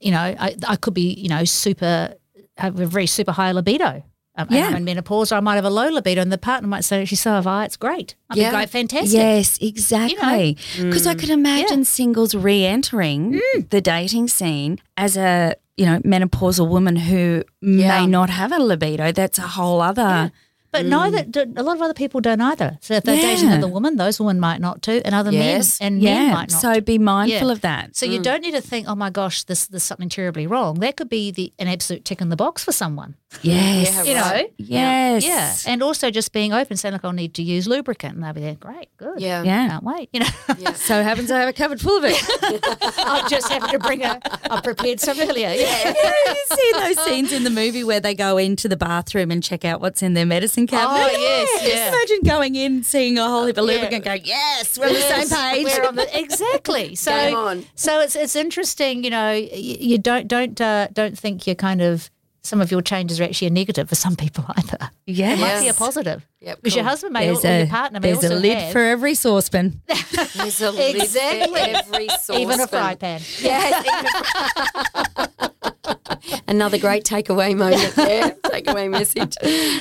you know I I could be you know super have a very super high libido. Um, and Yeah. I'm in menopause, or I might have a low libido, and the partner might say, "Actually, so have I. It's great. I'd Yeah. great, fantastic." Yes, exactly. Because I could mm. imagine singles re-entering mm. the dating scene as a you know menopausal woman who Yeah. may not have a libido. That's a whole other But neither mm. do, a lot of other people don't either. So if they're dating Yeah. another woman, those women might not too, and other Yes. men and men might not. So be mindful Yeah. of that. So you mm. don't need to think, oh my gosh, this there's something terribly wrong. That could be the an absolute tick in the box for someone. Yes. Yeah, You know. Yes. Yeah, and also just being open, saying like, I'll need to use lubricant, and they'll be there. Great, good. Yeah. Yeah. can't wait. You know, So happens I have a cupboard full of it. [LAUGHS] I just happened to bring a. I prepared some earlier. Yeah. [LAUGHS] you see those scenes in the movie where they go into the bathroom and check out what's in their medicine cabinet? Oh, yes, Just yeah. Imagine going in, seeing a whole heap of Yeah. going, yes, we're on the same page. The, [LAUGHS] exactly. So, so it's it's interesting. You know, you, you don't don't uh, don't think you're kind of some of your changes are actually a negative for some people [LAUGHS] either. Yes. It might be a Yes. positive. Yep, Because your husband may There's or a, your partner may there's also a lid have for every saucepan. [LAUGHS] There's a lid for every saucepan. [LAUGHS] even a fry pan. Another great takeaway moment there, takeaway message.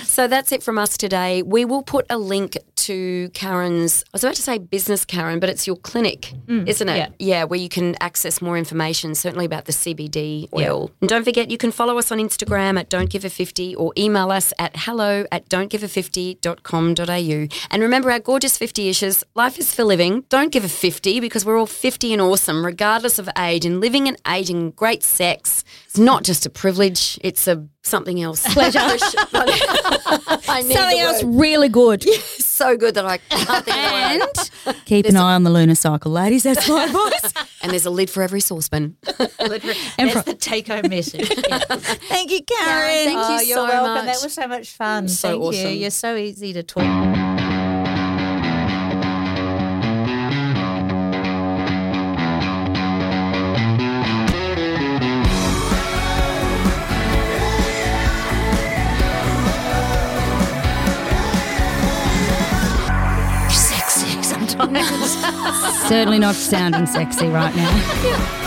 So that's it from us today. We will put a link to Karen's, I was about to say business, Karen, but it's your clinic, mm, isn't it? yeah. where you can access more information, certainly about the CBD oil. And don't forget, you can follow us on Instagram at Don't Give a 50 or email us at hello at don'tgive a50.com.au. And remember our gorgeous 50 issues, life is for living. Don't give a 50 because we're all 50 and awesome, regardless of age. And living and aging, great sex. It's not just a privilege, it's a something else. Pleasure. [LAUGHS] I need Something else really good. [LAUGHS] so good that I can't think of And the word. [LAUGHS] keep an eye on the lunar cycle, ladies. That's my advice. And there's a lid for every saucepan. And that's the take home message. Yeah. Thank you, Karen. thank oh, you you're so welcome. much. That was so much fun. So Thank you. awesome. You're so easy to talk. Certainly not sounding sexy right now. [LAUGHS]